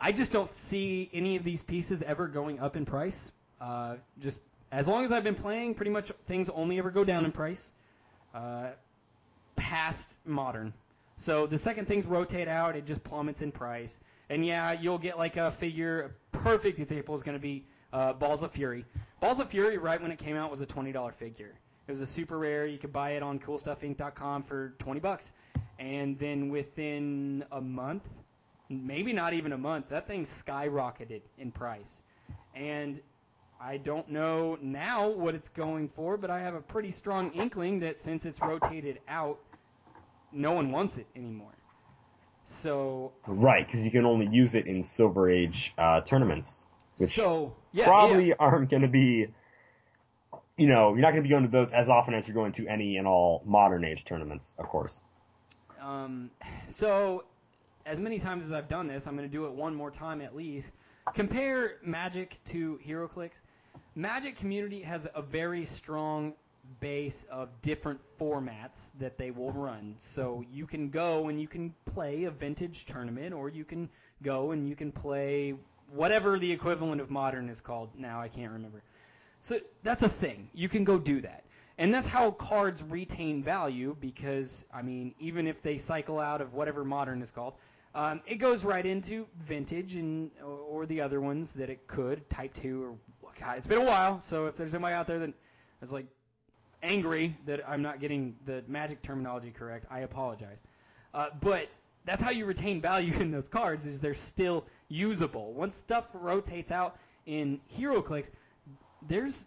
I just don't see any of these pieces ever going up in price. Uh, just as long as I've been playing, pretty much things only ever go down in price. Uh, past modern. So the second things rotate out, it just plummets in price. And yeah, you'll get like a figure. A perfect example is going to be uh, Balls of Fury. Balls of Fury, right when it came out, was a twenty dollar figure. It was a super rare. You could buy it on CoolStuffInc.com for twenty bucks. And then within a month, maybe not even a month, that thing skyrocketed in price. And I don't know now what it's going for, but I have a pretty strong inkling that since it's rotated out, no one wants it anymore. So, Right, because you can only use it in Silver Age uh, tournaments, which so yeah, probably yeah. aren't going to be, you know, you're not going to be going to those as often as you're going to any and all modern age tournaments, of course. Um, so, as many times as I've done this, I'm going to do it one more time at least. Compare Magic to HeroClix. Magic community has a very strong base of different formats that they will run. So you can go and you can play a vintage tournament, or you can go and you can play whatever the equivalent of modern is called now. I can't remember. So that's a thing. You can go do that. And that's how cards retain value because, I mean, even if they cycle out of whatever modern is called, um, it goes right into vintage and or, or the other ones that it could, Type 2 or, God, it's been a while, so if there's anybody out there that is like angry that I'm not getting the magic terminology correct, I apologize. Uh, but that's how you retain value [laughs] in those cards is they're still usable. Once stuff rotates out in HeroClix, there's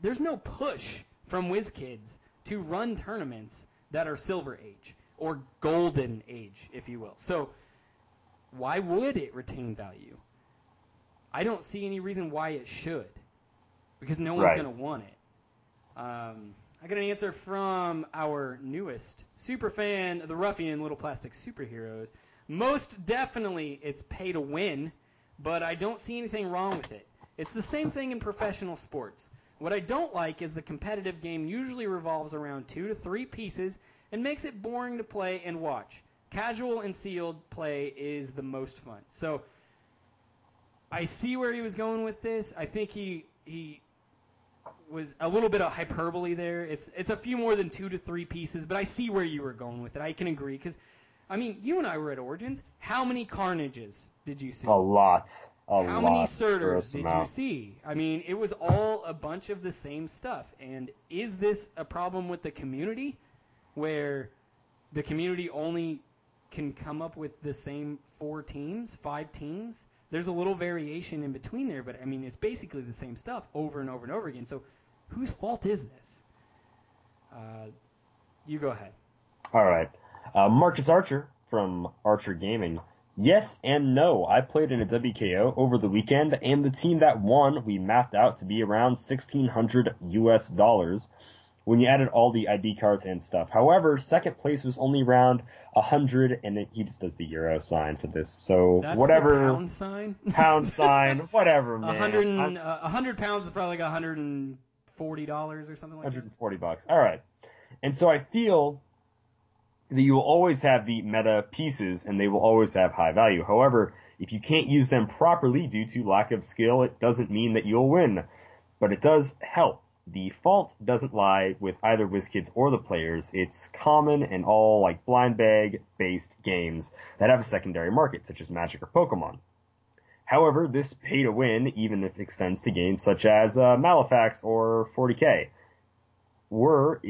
there's no push from WizKids to run tournaments that are Silver Age or Golden Age, if you will. So why would it retain value? I don't see any reason why it should, because no one's Right. going to want it. Um, I got an answer from our newest super fan, the Ruffian Little Plastic Superheroes. Most definitely, it's pay to win, but I don't see anything wrong with it. It's the same thing in professional sports. What I don't like is the competitive game usually revolves around two to three pieces and makes it boring to play and watch. Casual and sealed play is the most fun. So I see where he was going with this. I think he he was a little bit of hyperbole there. It's it's a few more than two to three pieces, but I see where you were going with it. I can agree because, I mean, you and I were at Origins. How many carnages did you see? A lot. A How lot. many Surturs did you see? I mean, it was all a bunch of the same stuff. And is this a problem with the community, where the community only can come up with the same four teams, five teams? There's a little variation in between there, but I mean, it's basically the same stuff over and over and over again. So, whose fault is this? Uh, you go ahead. All right. Uh, Marcus Archer from Archer Gaming. Yes and no. I played in a WKO over the weekend, and the team that won we mapped out to be around 1600 US dollars when you added all the ID cards and stuff. However, second place was only around 100, and it, he just does the euro sign for this. So That's whatever the pound sign. pound sign, [laughs] whatever, A man. hundred uh, a hundred pounds is probably like a hundred and forty dollars or something like that. 140 bucks. All right. And so I feel that you will always have the meta pieces and they will always have high value. However, if you can't use them properly due to lack of skill, it doesn't mean that you'll win. But it does help. The fault doesn't lie with either WizKids or the players. It's common in all like blind bag based games that have a secondary market, such as Magic or Pokemon. However, this pay to win even if it extends to games such as uh, Malifaux or 40k were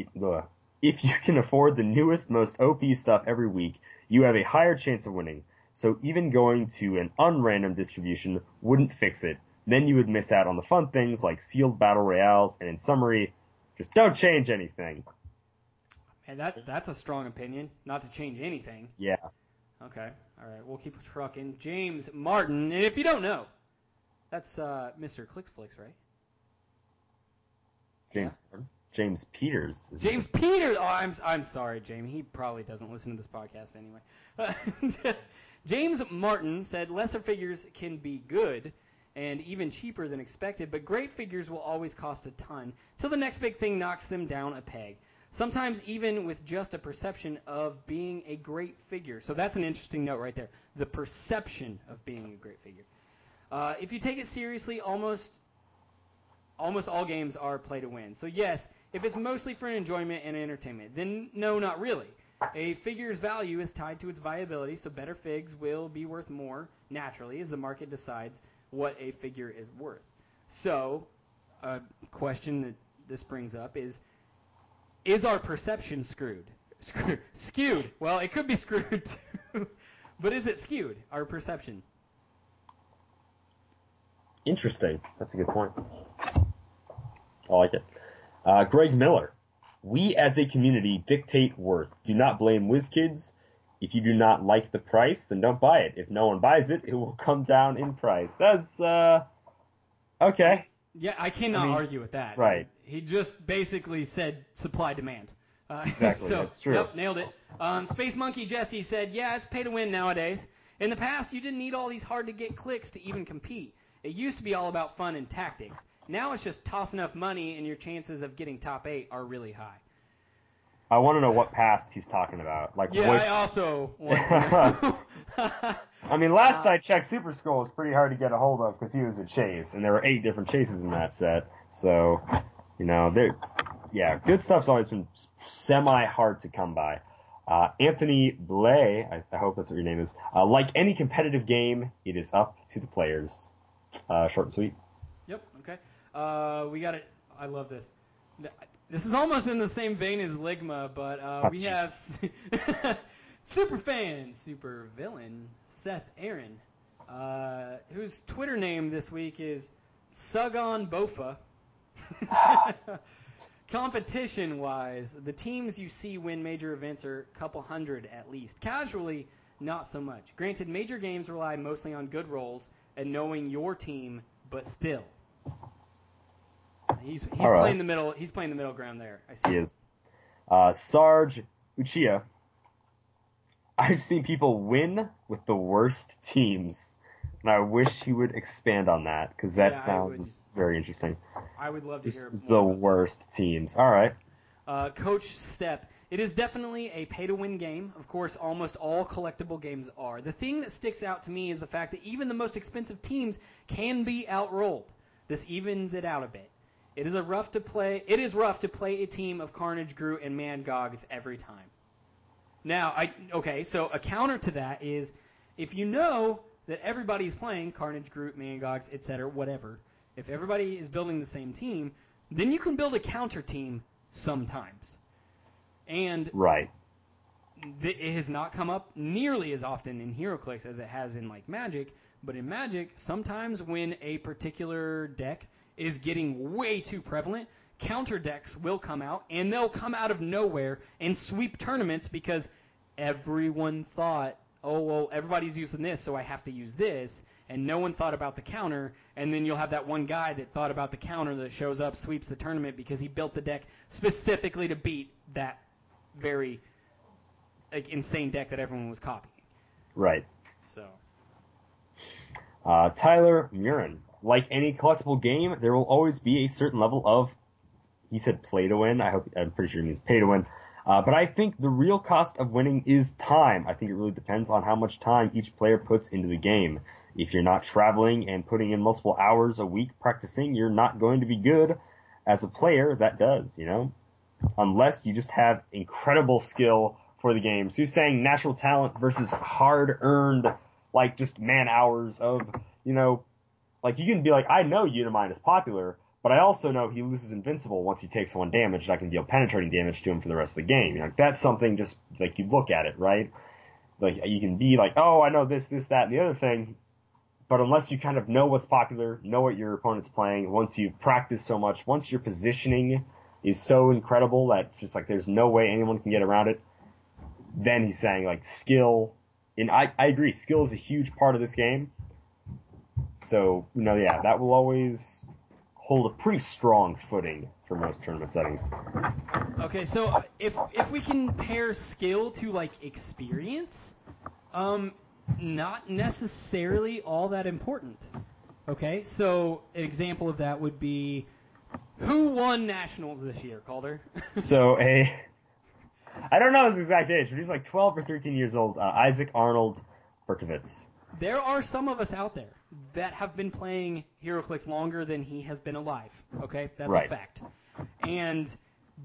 if you can afford the newest, most OP stuff every week, you have a higher chance of winning. So even going to an unrandom distribution wouldn't fix it. Then you would miss out on the fun things like sealed battle royales, and in summary, just don't change anything. And that that's a strong opinion. Not to change anything. Yeah. Okay. All right. We'll keep trucking. James Martin. And if you don't know, that's uh, Mr. Clicksflix, right? James James Peters. James Peters. Oh, I'm I'm sorry, Jamie. He probably doesn't listen to this podcast anyway. Just- [laughs] James Martin said lesser figures can be good and even cheaper than expected, but great figures will always cost a ton till the next big thing knocks them down a peg. Sometimes even with just a perception of being a great figure. So that's an interesting note right there. The perception of being a great figure. Uh, if you take it seriously, almost almost all games are play to win. So yes, if it's mostly for enjoyment and entertainment, then no, not really. A figure's value is tied to its viability, so better figs will be worth more naturally as the market decides what a figure is worth. So, a question that this brings up is is our perception screwed? Screwed. Skewed. Well, it could be screwed [laughs] too. but is it skewed, our perception? Interesting. That's a good point. I like it. Uh, Greg Miller. We as a community dictate worth. Do not blame WizKids. If you do not like the price, then don't buy it. If no one buys it, [laughs] it will come down in price. That's, uh, okay. Yeah, I cannot I mean, argue with that. right. He just basically said supply demand. Uh, [laughs] Exactly, so, that's true. Yep, nailed it. Um, Space Monkey Jesse said, "Yeah, it's pay to win nowadays. In the past, you didn't need all these hard to get clicks to even compete. It used to be all about fun and tactics. Now it's just toss enough money, and your chances of getting top eight are really high." I want to know what past he's talking about. Like, Yeah, what, I also want to. [laughs] I mean, last Uh, I checked, Super Skull was pretty hard to get a hold of because he was a chase, and there were eight different chases in that set. So, you know, there, yeah, good stuff's always been semi hard to come by. Uh, Anthony Blay, I, I hope that's what your name is. Uh, like any competitive game, it is up to the players. Uh, short and sweet. Yep. Okay. Uh, we got it. I love this. This is almost in the same vein as Ligma, but uh, we have [laughs] super fan, super villain Seth Aaron, uh, whose Twitter name this week is Sugon Bofa. [laughs] Competition wise, the teams you see win major events are a couple hundred at least. Casually, not so much. Granted, major games rely mostly on good rolls and knowing your team, but still. He's he's right. playing the middle. He's playing the middle ground there. I see. He is. Uh, Sarge Uchiha. I've seen people win with the worst teams. And I wish he would expand on that because that Yeah, sounds very interesting. I would love to Just hear the worst teams. All right. Uh, Coach Step. It is definitely a pay to win game. Of course, almost all collectible games are. The thing that sticks out to me is the fact that even the most expensive teams can be outrolled. This evens it out a bit. It is a rough to play. It is rough to play a team of Carnage, Groot, and Mangogs every time. Now, I okay. So a counter to that is if you know that everybody's playing Carnage, Groot, Mangogs, etc., whatever. If everybody is building the same team, then you can build a counter team sometimes. And Right. th- it has not come up nearly as often in HeroClix as it has in like Magic. But in Magic, sometimes when a particular deck is getting way too prevalent, counter decks will come out and they'll come out of nowhere and sweep tournaments because everyone thought, oh well, everybody's using this, so I have to use this, and no one thought about the counter. And then you'll have that one guy that thought about the counter that shows up, sweeps the tournament because he built the deck specifically to beat that very like insane deck that everyone was copying. Right. So Uh, Tyler Murin. Like any collectible game, there will always be a certain level of, he said play to win. I hope, I'm pretty sure he means pay to win. Uh, but I think the real cost of winning is time. I think it really depends on how much time each player puts into the game. If you're not traveling and putting in multiple hours a week practicing, you're not going to be good as a player that does, you know? Unless you just have incredible skill for the game. So you're saying natural talent versus hard earned, like just man hours of, you know, like you can be like, I know Unimind is popular, but I also know he loses invincible once he takes one damage I can deal penetrating damage to him for the rest of the game. You know, that's something just like you look at it, right? Like you can be like, oh, I know this, this, that, and the other thing, but unless you kind of know what's popular, know what your opponent's playing, once you've practiced so much, once your positioning is so incredible that it's just like there's no way anyone can get around it, then he's saying like skill, and I, I agree, skill is a huge part of this game. So, you know, yeah, that will always hold a pretty strong footing for most tournament settings. okay, so uh, if if we can pair skill to like experience, um, not necessarily all that important. Okay, so an example of that would be who won nationals this year, Calder? [laughs] So a, I don't know his exact age, but he's like 12 or 13 years old. Uh, Isaac Arnold Berkovitz. There are some of us out there that have been playing HeroClix longer than he has been alive. Okay, that's Right. a fact. And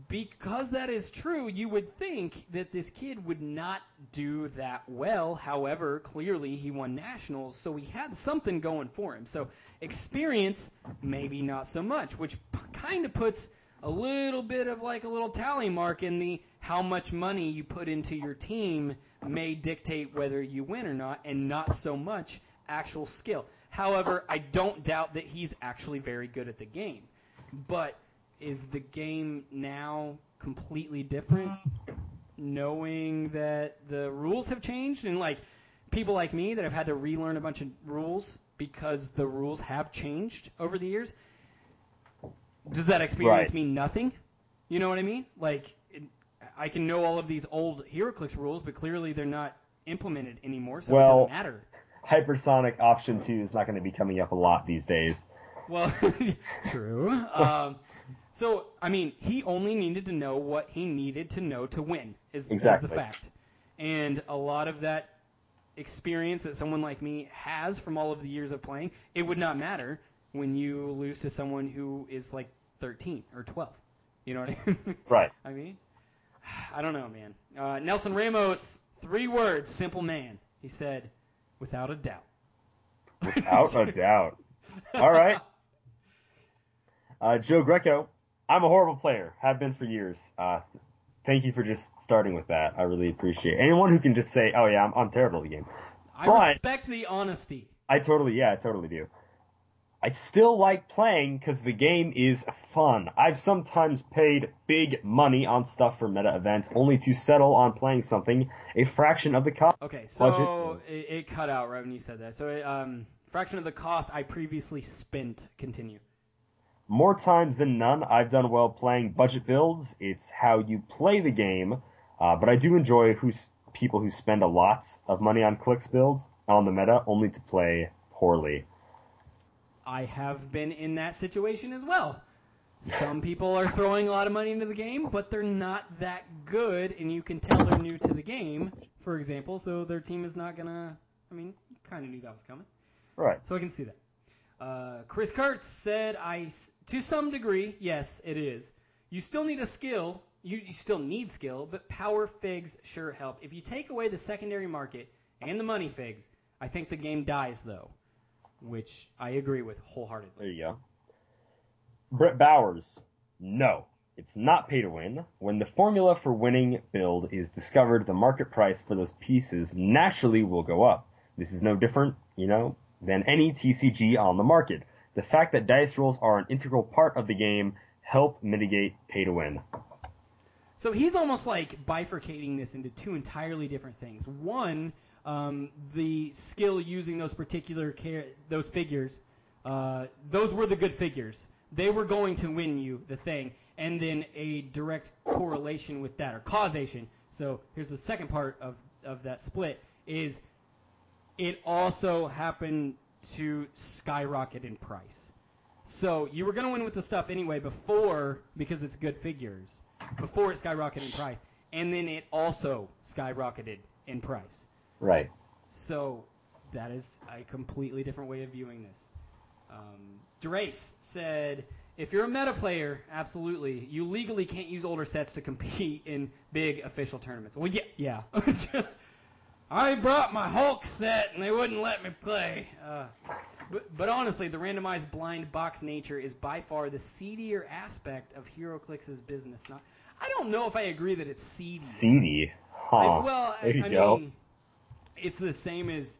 because that is true, you would think that this kid would not do that well. However, clearly he won nationals, so he had something going for him. So experience, maybe not so much, which p- kind of puts a little bit of like a little tally mark in the how much money you put into your team may dictate whether you win or not, and not so much actual skill. However, I don't doubt that he's actually very good at the game. But is the game now completely different knowing that the rules have changed and like people like me that have had to relearn a bunch of rules because the rules have changed over the years does that experience Right. mean nothing you know what i mean like i can know all of these old heroclix rules but clearly they're not implemented anymore so it Well- doesn't matter Hypersonic Option 2 is not going to be coming up a lot these days. Well, [laughs] true. Um, so, I mean, he only needed to know what he needed to know to win, is, is the fact. And a lot of that experience that someone like me has from all of the years of playing, it would not matter when you lose to someone who is like 13 or 12. You know what I mean? Right. [laughs] I mean, [sighs] I don't know, man. Uh, Nelson Ramos, three words, simple man. He said, without a doubt. Without a [laughs] doubt. All right. Uh, Joe Greco, I'm a horrible player. Have been for years. Uh, thank you for just starting with that. I really appreciate it. Anyone who can just say, oh yeah, I'm, I'm terrible at the game. I But- respect the honesty. I totally, yeah, I totally do. I still like playing because the game is fun. I've sometimes paid big money on stuff for meta events only to settle on playing something a fraction of the cost. Okay, so it, it cut out right when you said that. So, it, um, fraction of the cost I previously spent. Continue. More times than none, I've done well playing budget builds. It's how you play the game. Uh, but I do enjoy who's people who spend a lot of money on clicks builds on the meta only to play poorly. I have been in that situation as well. Some people are throwing a lot of money into the game, but they're not that good, and you can tell they're new to the game, for example, so their team is not going to. I mean, you kind of knew that was coming. Right. So I can see that. Uh, Chris Kurtz said, "I, to some degree, yes, it is. You still need a skill. You, you still need skill, but power figs sure help. If you take away the secondary market and the money figs, I think the game dies, though, which I agree with wholeheartedly. There you go. Brett Bowers. No, it's not pay to win. When the formula for winning build is discovered, the market price for those pieces naturally will go up. This is no different, you know, than any TCG on the market. The fact that dice rolls are an integral part of the game help mitigate pay to win. So he's almost like bifurcating this into two entirely different things. One, um, the skill using those particular car- those figures, uh, those were the good figures. They were going to win you the thing, and then a direct correlation with that or causation. So here's the second part of of that split is it also happened to skyrocket in price. So you were going to win with the stuff anyway before because it's good figures before it skyrocketed in price, and then it also skyrocketed in price. Right. So that is a completely different way of viewing this. Um, Drace said, if you're a meta player, absolutely, you legally can't use older sets to compete [laughs] in big official tournaments. Well, yeah, yeah. [laughs] I brought my Hulk set and they wouldn't let me play. Uh, but, but honestly, the randomized blind box nature is by far the seedier aspect of HeroClix's business. Not, I don't know if I agree that it's seedy. Seedy. Huh. I, well, I, there you I go. mean, it's the same as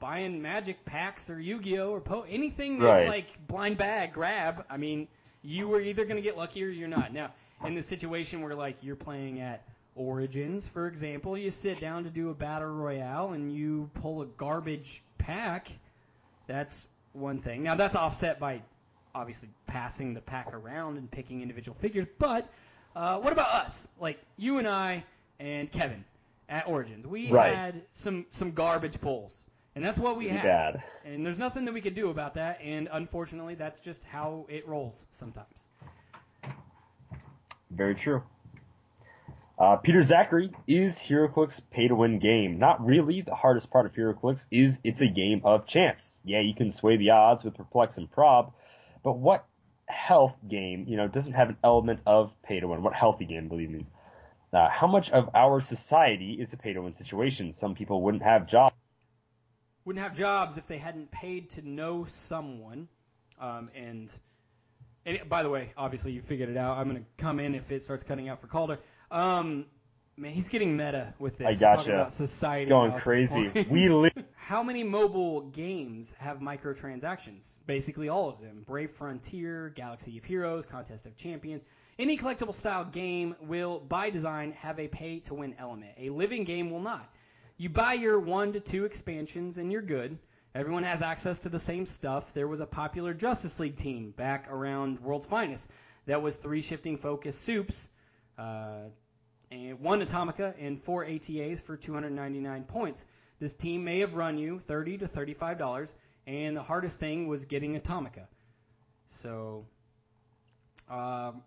buying Magic packs or Yu-Gi-Oh or po- anything that's Right. like blind bag grab. I mean, you were either going to get lucky or you're not. Now, in the situation where like you're playing at Origins, for example, you sit down to do a battle royale and you pull a garbage pack. That's one thing. Now that's offset by obviously passing the pack around and picking individual figures. But uh, what about us? Like you and I and Kevin at Origins, we Right. had some some garbage pulls, and that's what we Pretty had. bad. And there's nothing that we could do about that. And unfortunately, that's just how it rolls sometimes. Very true. Uh, Peter Zachary is HeroClix pay to win game. Not really. The hardest part of HeroClix is it's a game of chance. Yeah, you can sway the odds with Perplex and Prob, but what health game, you know, doesn't have an element of pay to win? What healthy game, believe me? Uh, how much of our society is a pay to win situation? Some people wouldn't have jobs. Wouldn't have jobs if they hadn't paid to know someone. Um, and, and by the way, obviously you figured it out. I'm going to come in if it starts cutting out for Calder. Um, man, he's getting meta with this. I gotcha. about society Going now at this crazy. We [laughs] live. How many mobile games have microtransactions? Basically all of them. Brave Frontier, Galaxy of Heroes, Contest of Champions. Any collectible style game will, by design, have a pay to win element. A living game will not. You buy your one to two expansions and you're good. Everyone has access to the same stuff. There was a popular Justice League team back around World's Finest that was three shifting focus soups, uh, and one Atomica and four ATAs for 299 points. This team may have run you 30 to 35 dollars, and the hardest thing was getting Atomica. So, um,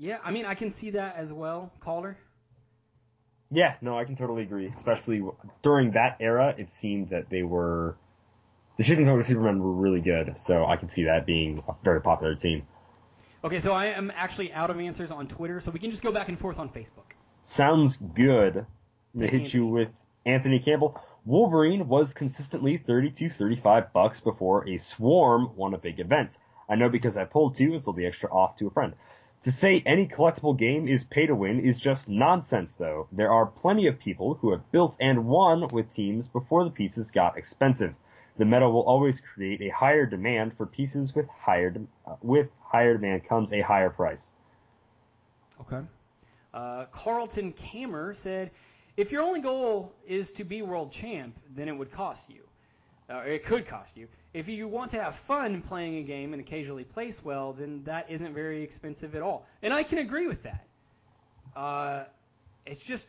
yeah, I mean I can see that as well, Calder. Yeah, no, I can totally agree. Especially during that era, it seemed that they were the Shifting Focus Supermen were really good. So I can see that being a very popular team. Okay, so I am actually out of answers on Twitter, so we can just go back and forth on Facebook. Sounds good. They hit Anthony. you with Anthony Campbell. Wolverine was consistently 32, 35 bucks before a Swarm won a big event. I know because I pulled two and sold the extra off to a friend. To say any collectible game is pay to win is just nonsense though. There are plenty of people who have built and won with teams before the pieces got expensive. The meta will always create a higher demand for pieces with higher de- uh, with higher demand comes a higher price. Okay. Uh, Carlton Kammer said, if your only goal is to be world champ, then it would cost you. Uh, it could cost you. If you want to have fun playing a game and occasionally place well, then that isn't very expensive at all. And I can agree with that. Uh, it's just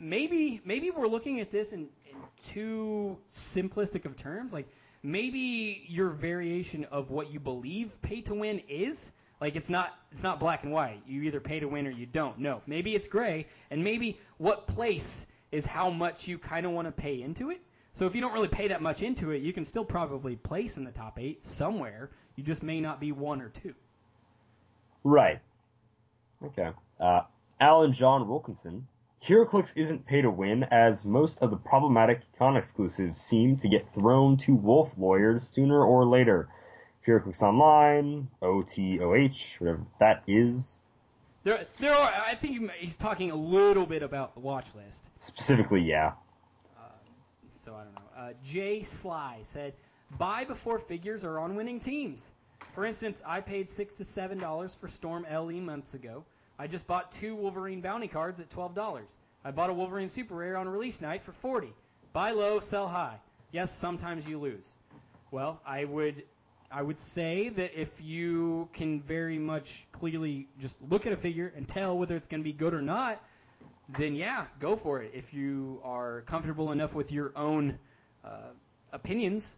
maybe maybe we're looking at this in, in too simplistic of terms. Like maybe your variation of what you believe pay to win is like it's not it's not black and white. You either pay to win or you don't. No, maybe it's gray, and maybe what place is how much you kind of want to pay into it. So if you don't really pay that much into it, you can still probably place in the top eight somewhere. You just may not be one or two. Right. Okay. Uh, Alan John Wilkinson. HeroClix isn't pay to win, as most of the problematic con exclusives seem to get thrown to wolf lawyers sooner or later. HeroClix Online, OTOH, whatever that is. There, there are. I think he's talking a little bit about the watch list. Specifically, yeah. So I don't know. Uh, Jay Sly said, "Buy before figures are on winning teams." For instance, I paid six to seven dollars for Storm LE months ago. I just bought two Wolverine bounty cards at twelve dollars. I bought a Wolverine Super Rare on release night for forty. Buy low, sell high. Yes, sometimes you lose. Well, I would I would say that if you can very much clearly just look at a figure and tell whether it's going to be good or not, then yeah, go for it. If you are comfortable enough with your own uh, opinions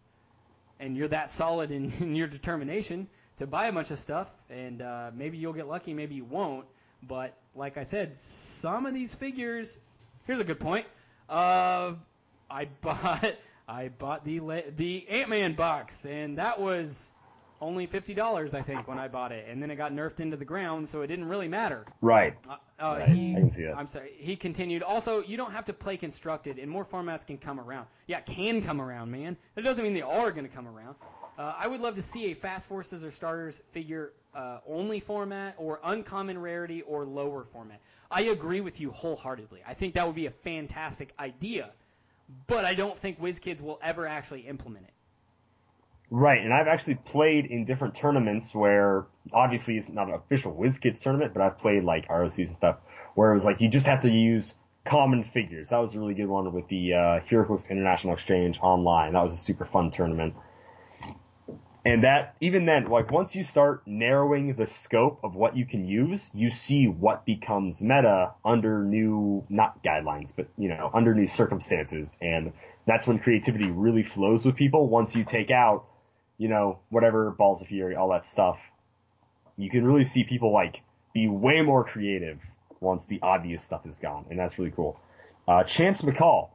and you're that solid in, [laughs] in, your determination to buy a bunch of stuff, and uh, maybe you'll get lucky, maybe you won't. But like I said, some of these figures. Here's a good point. Uh, I [laughs] bought I bought the the Ant Man box, and that was only fifty dollars, I think, when I bought it, and then it got nerfed into the ground, so it didn't really matter. Right. Uh, uh, right. He, I can see that. I'm sorry. He continued. Also, you don't have to play constructed, and more formats can come around. Yeah, can come around, man. That doesn't mean they are going to come around. Uh, I would love to see a Fast Forces or Starters figure uh, only format, or uncommon rarity, or lower format. I agree with you wholeheartedly. I think that would be a fantastic idea but I don't think WizKids will ever actually implement it. Right, and I've actually played in different tournaments where obviously it's not an official WizKids tournament, but I've played like ROCs and stuff where it was like you just have to use common figures. That was a really good one with the uh, HeroClix International Exchange online. That was a super fun tournament. And that, even then, like once you start narrowing the scope of what you can use, you see what becomes meta under new, not guidelines, but, you know, under new circumstances. And that's when creativity really flows with people once you take out, you know, whatever, Balls of Fury, all that stuff. You can really see people like be way more creative once the obvious stuff is gone. And that's really cool. Uh, Chance McCall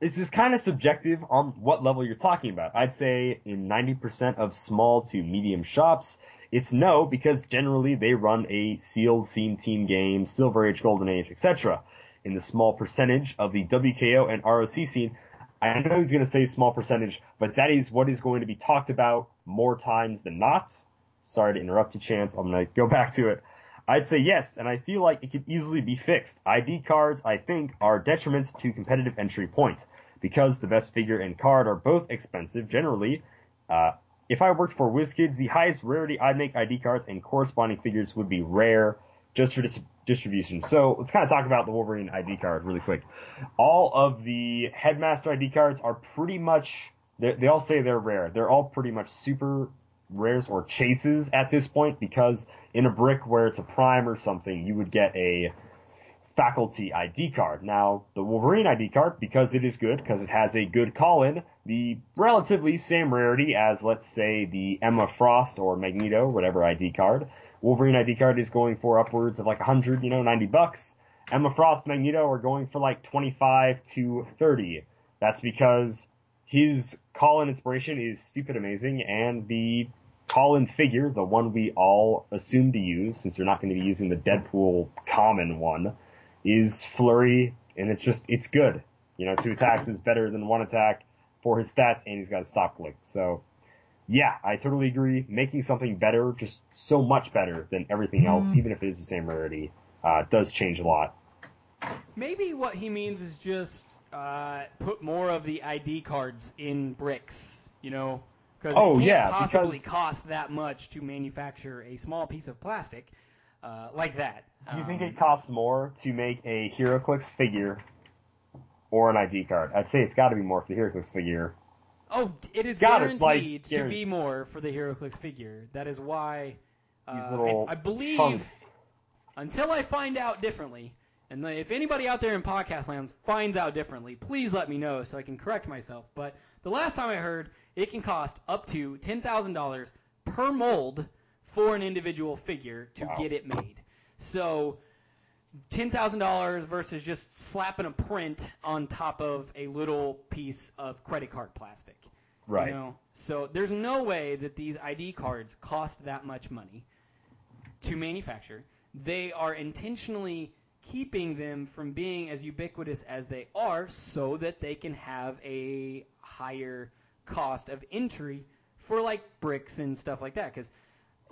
this is kind of subjective on what level you're talking about. I'd say in 90% of small to medium shops, it's no because generally they run a sealed theme team game, Silver Age, Golden Age, etc. In the small percentage of the WKO and ROC scene, I know he's going to say small percentage, but that is what is going to be talked about more times than not. Sorry to interrupt you, Chance. I'm going to go [laughs] back to it. I'd say yes, and I feel like it could easily be fixed. ID cards, I think, are detriments to competitive entry points. Because the best figure and card are both expensive, generally, uh, if I worked for WizKids, the highest rarity I'd make ID cards and corresponding figures would be rare, just for dis- distribution. So let's kind of talk about the Wolverine ID card really quick. All of the Headmaster ID cards are pretty much, they all say they're rare. They're all pretty much super rares or chases at this point because in a brick where it's a prime or something, you would get a faculty ID card. Now, the Wolverine ID card, because it is good, because it has a good call-in, the relatively same rarity as, let's say, the Emma Frost or Magneto, whatever ID card. Wolverine ID card is going for upwards of like 100, you know, 90 bucks. Emma Frost, Magneto are going for like 25 to 30. That's because his call-in inspiration is stupid amazing, and the call-in figure, the one we all assume to use, since you're not going to be using the Deadpool common one, is flurry, and it's just it's good. You know, two attacks is better than one attack for his stats, and he's got a stop click. So, yeah, I totally agree. Making something better, just so much better than everything else, mm. even if it is the same rarity, uh, does change a lot. Maybe what he means is just uh, put more of the ID cards in bricks. You know, because oh, it can't yeah, possibly because... cost that much to manufacture a small piece of plastic uh, like that. Do you think it um, costs more to make a HeroClix figure or an ID card? I'd say it's got to be more for the HeroClix figure. Oh, it is guaranteed like, to be more for the HeroClix figure. That is why uh, I, I, believe chunks. until I find out differently, And if anybody out there in podcast lands finds out differently, please let me know so I can correct myself. But the last time I heard, it can cost up to $10,000 per mold for an individual figure to Wow. get it made. So $10,000 versus just slapping a print on top of a little piece of credit card plastic. Right. You know? So there's no way that these ID cards cost that much money to manufacture. They are intentionally keeping them from being as ubiquitous as they are so that they can have a higher cost of entry for like bricks and stuff like that cuz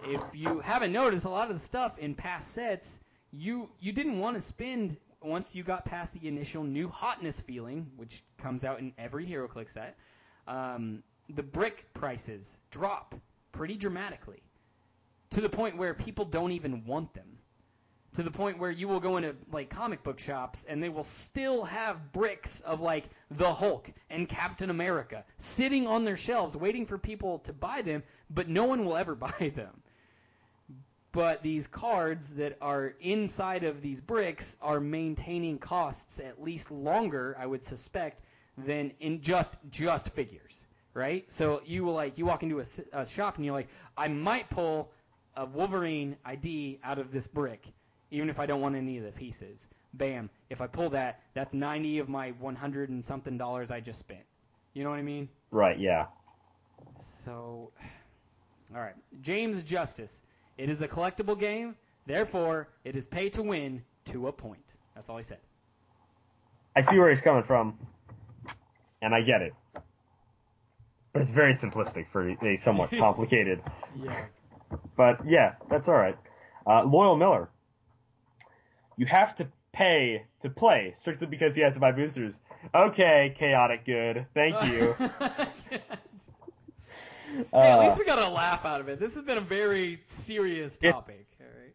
if you haven't noticed a lot of the stuff in past sets you you didn't want to spend once you got past the initial new hotness feeling which comes out in every HeroClix set um, the brick prices drop pretty dramatically to the point where people don't even want them. To the point where you will go into like comic book shops and they will still have bricks of like the Hulk and Captain America sitting on their shelves waiting for people to buy them, but no one will ever [laughs] buy them. But these cards that are inside of these bricks are maintaining costs at least longer, I would suspect, than in just just figures, right? So you will like you walk into a shop and you're like, I might pull a Wolverine ID out of this brick, even if I don't want any of the pieces. Bam! If I pull that, that's 90 of my 100 and something dollars I just spent. You know what I mean? Right. Yeah. So, [sighs] all right, James Justice. It is a collectible game, therefore it is pay to win to a point. That's all he said. I see where he's coming from, and I get it. But it's very simplistic for a somewhat [laughs] complicated. Yeah. But yeah, that's all right. Uh, Loyal Miller. You have to pay to play strictly because you have to buy boosters. Okay, chaotic good. Thank you. [laughs] Hey, at Uh, least we got a laugh out of it. This has been a very serious It- topic. All right.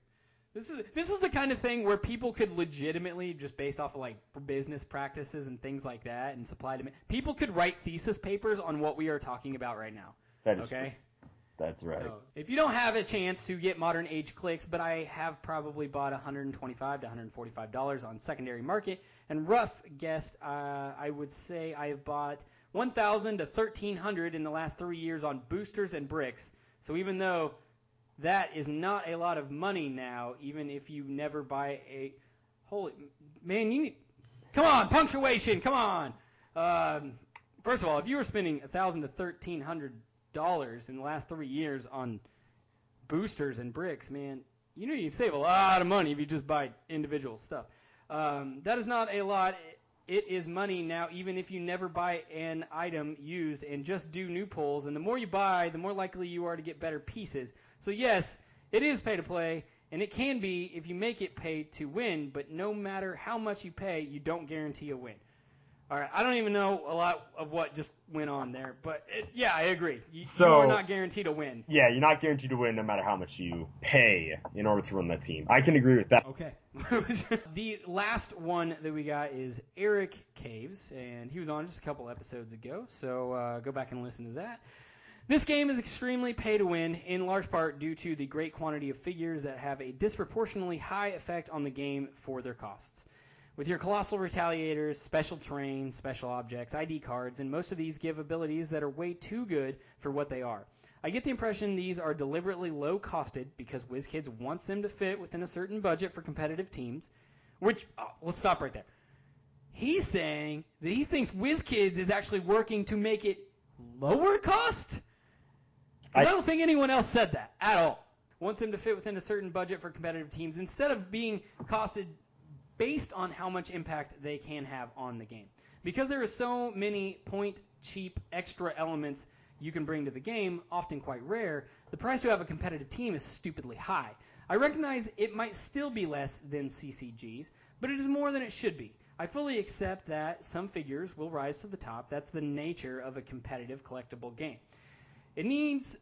This is this is the kind of thing where people could legitimately, just based off of like business practices and things like that, and supply demand, people could write thesis papers on what we are talking about right now. that is Okay. [laughs] That's right. So if you don't have a chance to get modern age clicks, but I have probably bought 125 to 145 dollars on secondary market, and rough guess, uh, I would say I have bought 1,000 to 1,300 in the last three years on boosters and bricks. So even though that is not a lot of money now, even if you never buy a holy man, you need come on punctuation, come on. Um, first of all, if you were spending 1,000 to 1,300 dollars in the last three years on boosters and bricks, man, you know you'd save a lot of money if you just buy individual stuff. Um, that is not a lot. It is money now, even if you never buy an item used and just do new pulls. And the more you buy, the more likely you are to get better pieces. So yes, it is pay to play, and it can be if you make it pay to win. But no matter how much you pay, you don't guarantee a win. All right, I don't even know a lot of what just went on there, but it, yeah, I agree. You, you are not guaranteed to win. Yeah, you're not guaranteed to win no matter how much you pay in order to run that team. I can agree with that. Okay. [laughs] the last one that we got is Eric Caves, and he was on just a couple episodes ago, so uh, go back and listen to that. This game is extremely pay to win, in large part due to the great quantity of figures that have a disproportionately high effect on the game for their costs. With your colossal retaliators, special terrain, special objects, ID cards, and most of these give abilities that are way too good for what they are. I get the impression these are deliberately low costed because WizKids wants them to fit within a certain budget for competitive teams. Which, oh, let's stop right there. He's saying that he thinks WizKids is actually working to make it lower cost? I, I- don't think anyone else said that at all. Wants them to fit within a certain budget for competitive teams instead of being costed based on how much impact they can have on the game. Because there are so many point cheap extra elements you can bring to the game, often quite rare, the price to have a competitive team is stupidly high. I recognize it might still be less than CCGs, but it is more than it should be. I fully accept that some figures will rise to the top. That's the nature of a competitive collectible game. It needs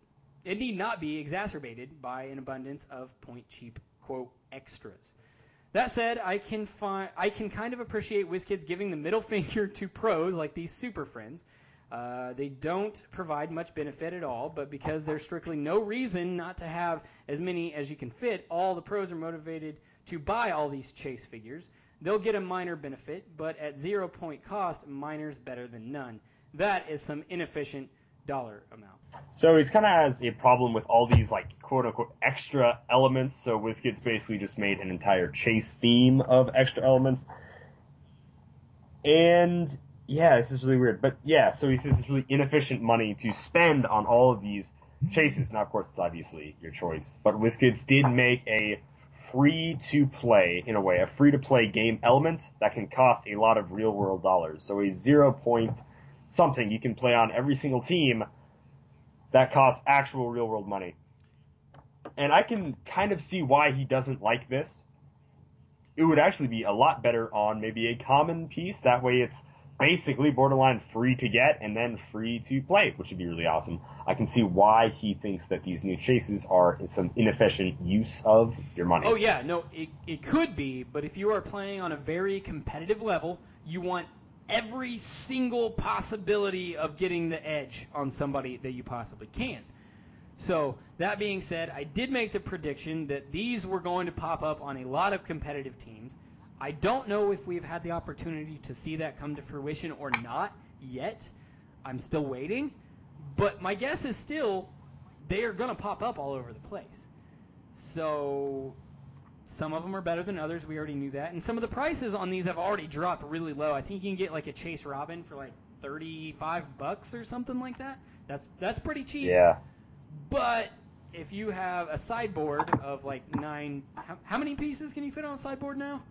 it need not be exacerbated by an abundance of point cheap quote extras. That said, I can find I can kind of appreciate WizKids giving the middle [laughs] finger to pros like these super friends. Uh, they don't provide much benefit at all, but because there's strictly no reason not to have as many as you can fit, all the pros are motivated to buy all these chase figures. they'll get a minor benefit, but at zero point cost, minor's better than none. That is some inefficient dollar amount. So he's kind of has a problem with all these like quote unquote extra elements. So WizKids basically just made an entire chase theme of extra elements. And yeah, this is really weird. But yeah, so he says it's really inefficient money to spend on all of these chases. Now, of course, it's obviously your choice. But WizKids did make a free to play, in a way, a free to play game element that can cost a lot of real world dollars. So a zero point something you can play on every single team that costs actual real world money. And I can kind of see why he doesn't like this. It would actually be a lot better on maybe a common piece. That way it's basically borderline free to get and then free to play, which would be really awesome. I can see why he thinks that these new chases are some inefficient use of your money. Oh yeah, no, it, it could be, but if you are playing on a very competitive level, you want every single possibility of getting the edge on somebody that you possibly can. So, that being said, I did make the prediction that these were going to pop up on a lot of competitive teams. I don't know if we've had the opportunity to see that come to fruition or not yet. I'm still waiting. But my guess is still they are going to pop up all over the place. So some of them are better than others. We already knew that. And some of the prices on these have already dropped really low. I think you can get like a Chase Robin for like 35 bucks or something like that. That's that's pretty cheap. Yeah. But if you have a sideboard of like nine, how, how many pieces can you fit on a sideboard now?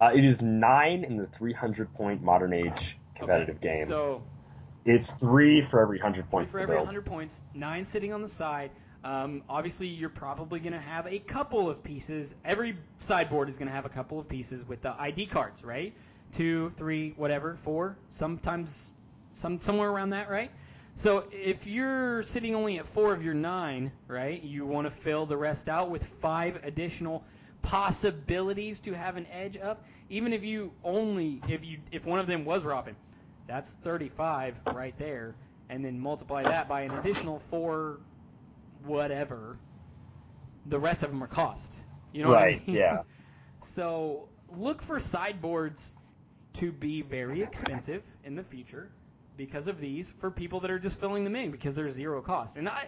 Uh, it is nine in the 300 point modern age competitive Okay, game. So it's three for every 100 Three points for every build. 100 points, nine sitting on the side. Um, obviously, you're probably going to have a couple of pieces. Every sideboard is going to have a couple of pieces with the ID cards, right? Two, three, whatever, four. Sometimes, some somewhere around that, right? So if you're sitting only at four of your nine, right, you want to fill the rest out with five additional possibilities to have an edge up. Even if you only, if you, if one of them was Robin, that's 35 right there, and then multiply that by an additional four, whatever. The rest of them are cost. You know Right, what I mean? yeah. [laughs] So look for sideboards to be very expensive in the future because of these for people that are just filling them in because they're zero cost. And I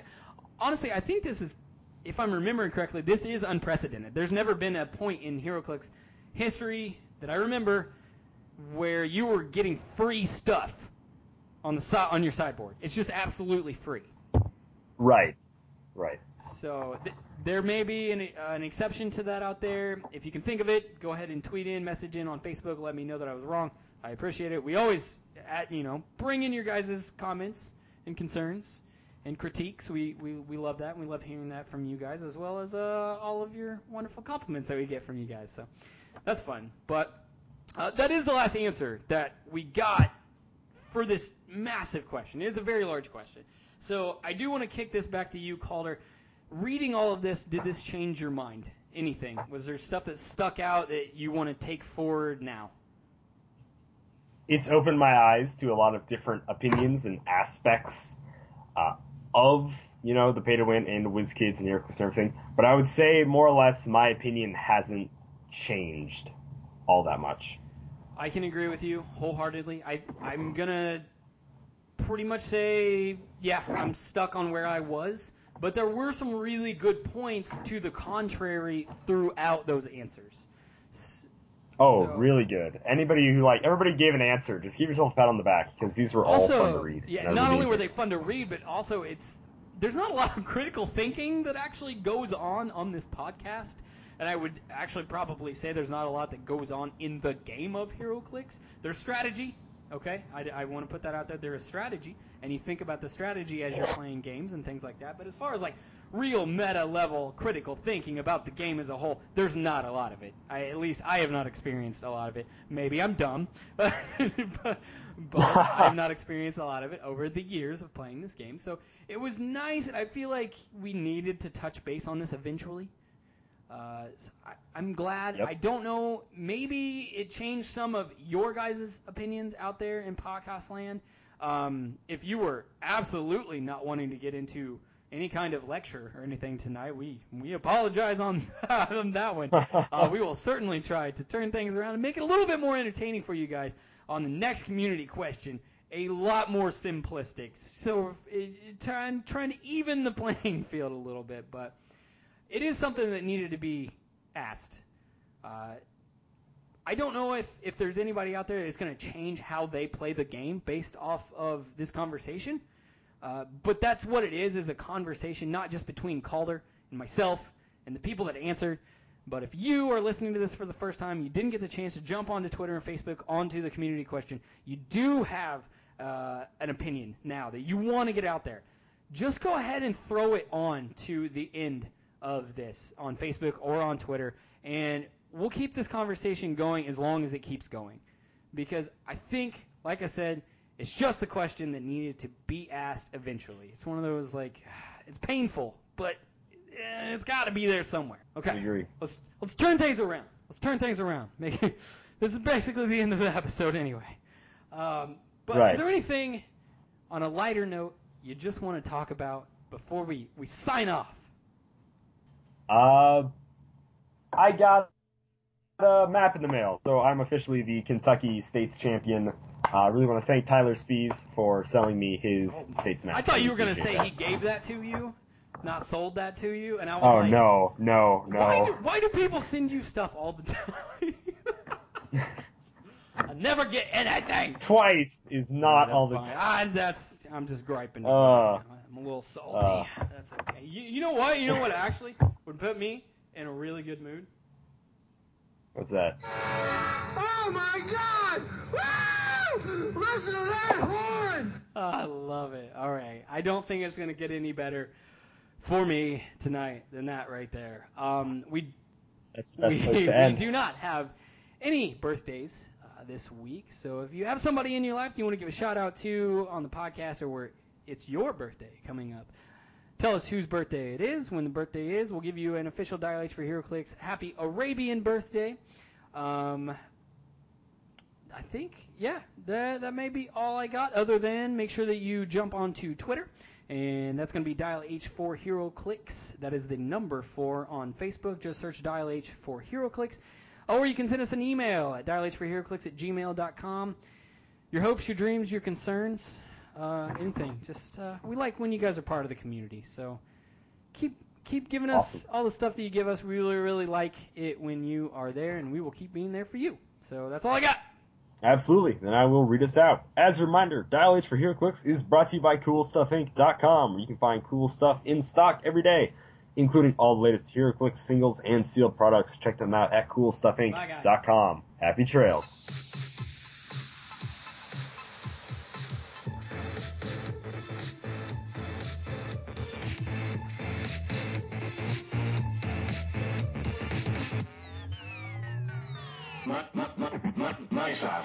honestly I think this is if I'm remembering correctly, this is unprecedented. There's never been a point in HeroClix history that I remember where you were getting free stuff on the si- on your sideboard. It's just absolutely free. Right. Right. So th- there may be an, uh, an exception to that out there. If you can think of it, go ahead and tweet in, message in on Facebook. Let me know that I was wrong. I appreciate it. We always, at you know, bring in your guys' comments and concerns and critiques. We, we, we love that. We love hearing that from you guys as well as uh, all of your wonderful compliments that we get from you guys. So that's fun. But uh, that is the last answer that we got for this massive question. It is a very large question. So I do want to kick this back to you, Calder. Reading all of this, did this change your mind? Anything? Was there stuff that stuck out that you want to take forward now? It's opened my eyes to a lot of different opinions and aspects uh, of you know the pay to win and the WizKids and HeroClix and everything. But I would say more or less my opinion hasn't changed all that much. I can agree with you wholeheartedly. I I'm gonna pretty much say yeah, I'm stuck on where I was, but there were some really good points to the contrary throughout those answers. Oh, So- really good. Anybody who like everybody gave an answer, just give yourself a pat on the back because these were all also, fun to read. yeah, not only were they fun to read, but also it's there's not a lot of critical thinking that actually goes on on this podcast. And I would actually probably say there's not a lot that goes on in the game of HeroClix. There's strategy, okay? I, I want to put that out there. There is strategy, and you think about the strategy as you're playing games and things like that. But as far as like real meta level critical thinking about the game as a whole, there's not a lot of it. I, at least I have not experienced a lot of it. Maybe I'm dumb, but, [laughs] but, but I have not experienced a lot of it over the years of playing this game. So it was nice, and I feel like we needed to touch base on this eventually. Uh, so I, I'm glad. Yep. I don't know. Maybe it changed some of your guys' opinions out there in podcast land. Um, if you were absolutely not wanting to get into any kind of lecture or anything tonight, we we apologize on, [laughs] on that one. [laughs] Uh, we will certainly try to turn things around and make it a little bit more entertaining for you guys on the next community question. A lot more simplistic, so it, it, trying trying to even the [laughs] playing field a little bit, but it is something that needed to be asked. Uh, I don't know if, if there's anybody out there that's going to change how they play the game based off of this conversation. Uh, but that's what it is, is a conversation not just between Calder and myself and the people that answered. But if you are listening to this for the first time, you didn't get the chance to jump onto Twitter and Facebook onto the community question, you do have uh, an opinion now that you want to get out there. Just go ahead and throw it on to the end of this on Facebook or on Twitter, and we'll keep this conversation going as long as it keeps going. Because I think, like I said, it's just the question that needed to be asked eventually. It's one of those like [sighs] it's painful, but eh, it's got to be there somewhere. Okay. I agree. Let's let's turn things around. Let's turn things around. [laughs] Make it, this is basically the end of the episode anyway. Um, but Right. is there anything on a lighter note you just want to talk about before we, we sign off? Uh, I got a map in the mail, so I'm officially the Kentucky States champion. Uh, I really want to thank Tyler Spees for selling me his states map. I thought you were gonna say that. he gave that to you, not sold that to you, and I was Oh like, no, no, Why do, no. why do people send you stuff all the [laughs] time? I never get anything. Twice is not That's all the fine. time. I, that's I'm just griping. Uh, I'm a little salty. that's okay. You, you know what? You know what actually would put me in a really good mood? What's that? Oh my God! Woo! Listen to that horn! Oh, I love it. All right. I don't think it's gonna get any better for me tonight than that right there. Um, we That's the best we, place [laughs] we to end. do not have any birthdays uh, this week. So if you have somebody in your life you want to give a shout out to on the podcast or where it's your birthday coming up, tell us whose birthday it is. When the birthday is, we'll give you an official Dial H for HeroClix Happy Arabian birthday. Um, I think, yeah, that, that may be all I got. Other than make sure that you jump onto Twitter, and that's going to be Dial H for HeroClix. That is the number four on Facebook. Just search Dial H for HeroClix. Or you can send us an email at dialh4heroclix at gmail.com. Your hopes, your dreams, your concerns, uh, anything. Just uh, we like when you guys are part of the community. So keep keep giving us Awesome. all the stuff that you give us. We really really like it when you are there, and we will keep being there for you. So that's all I got. Absolutely. Then I will read us out. As a reminder, Dial H for HeroClix is brought to you by CoolStuffInc.com, where you can find cool stuff in stock every day, including all the latest HeroClix singles and sealed products. Check them out at CoolStuffInc.com. Happy trails. My, my, my.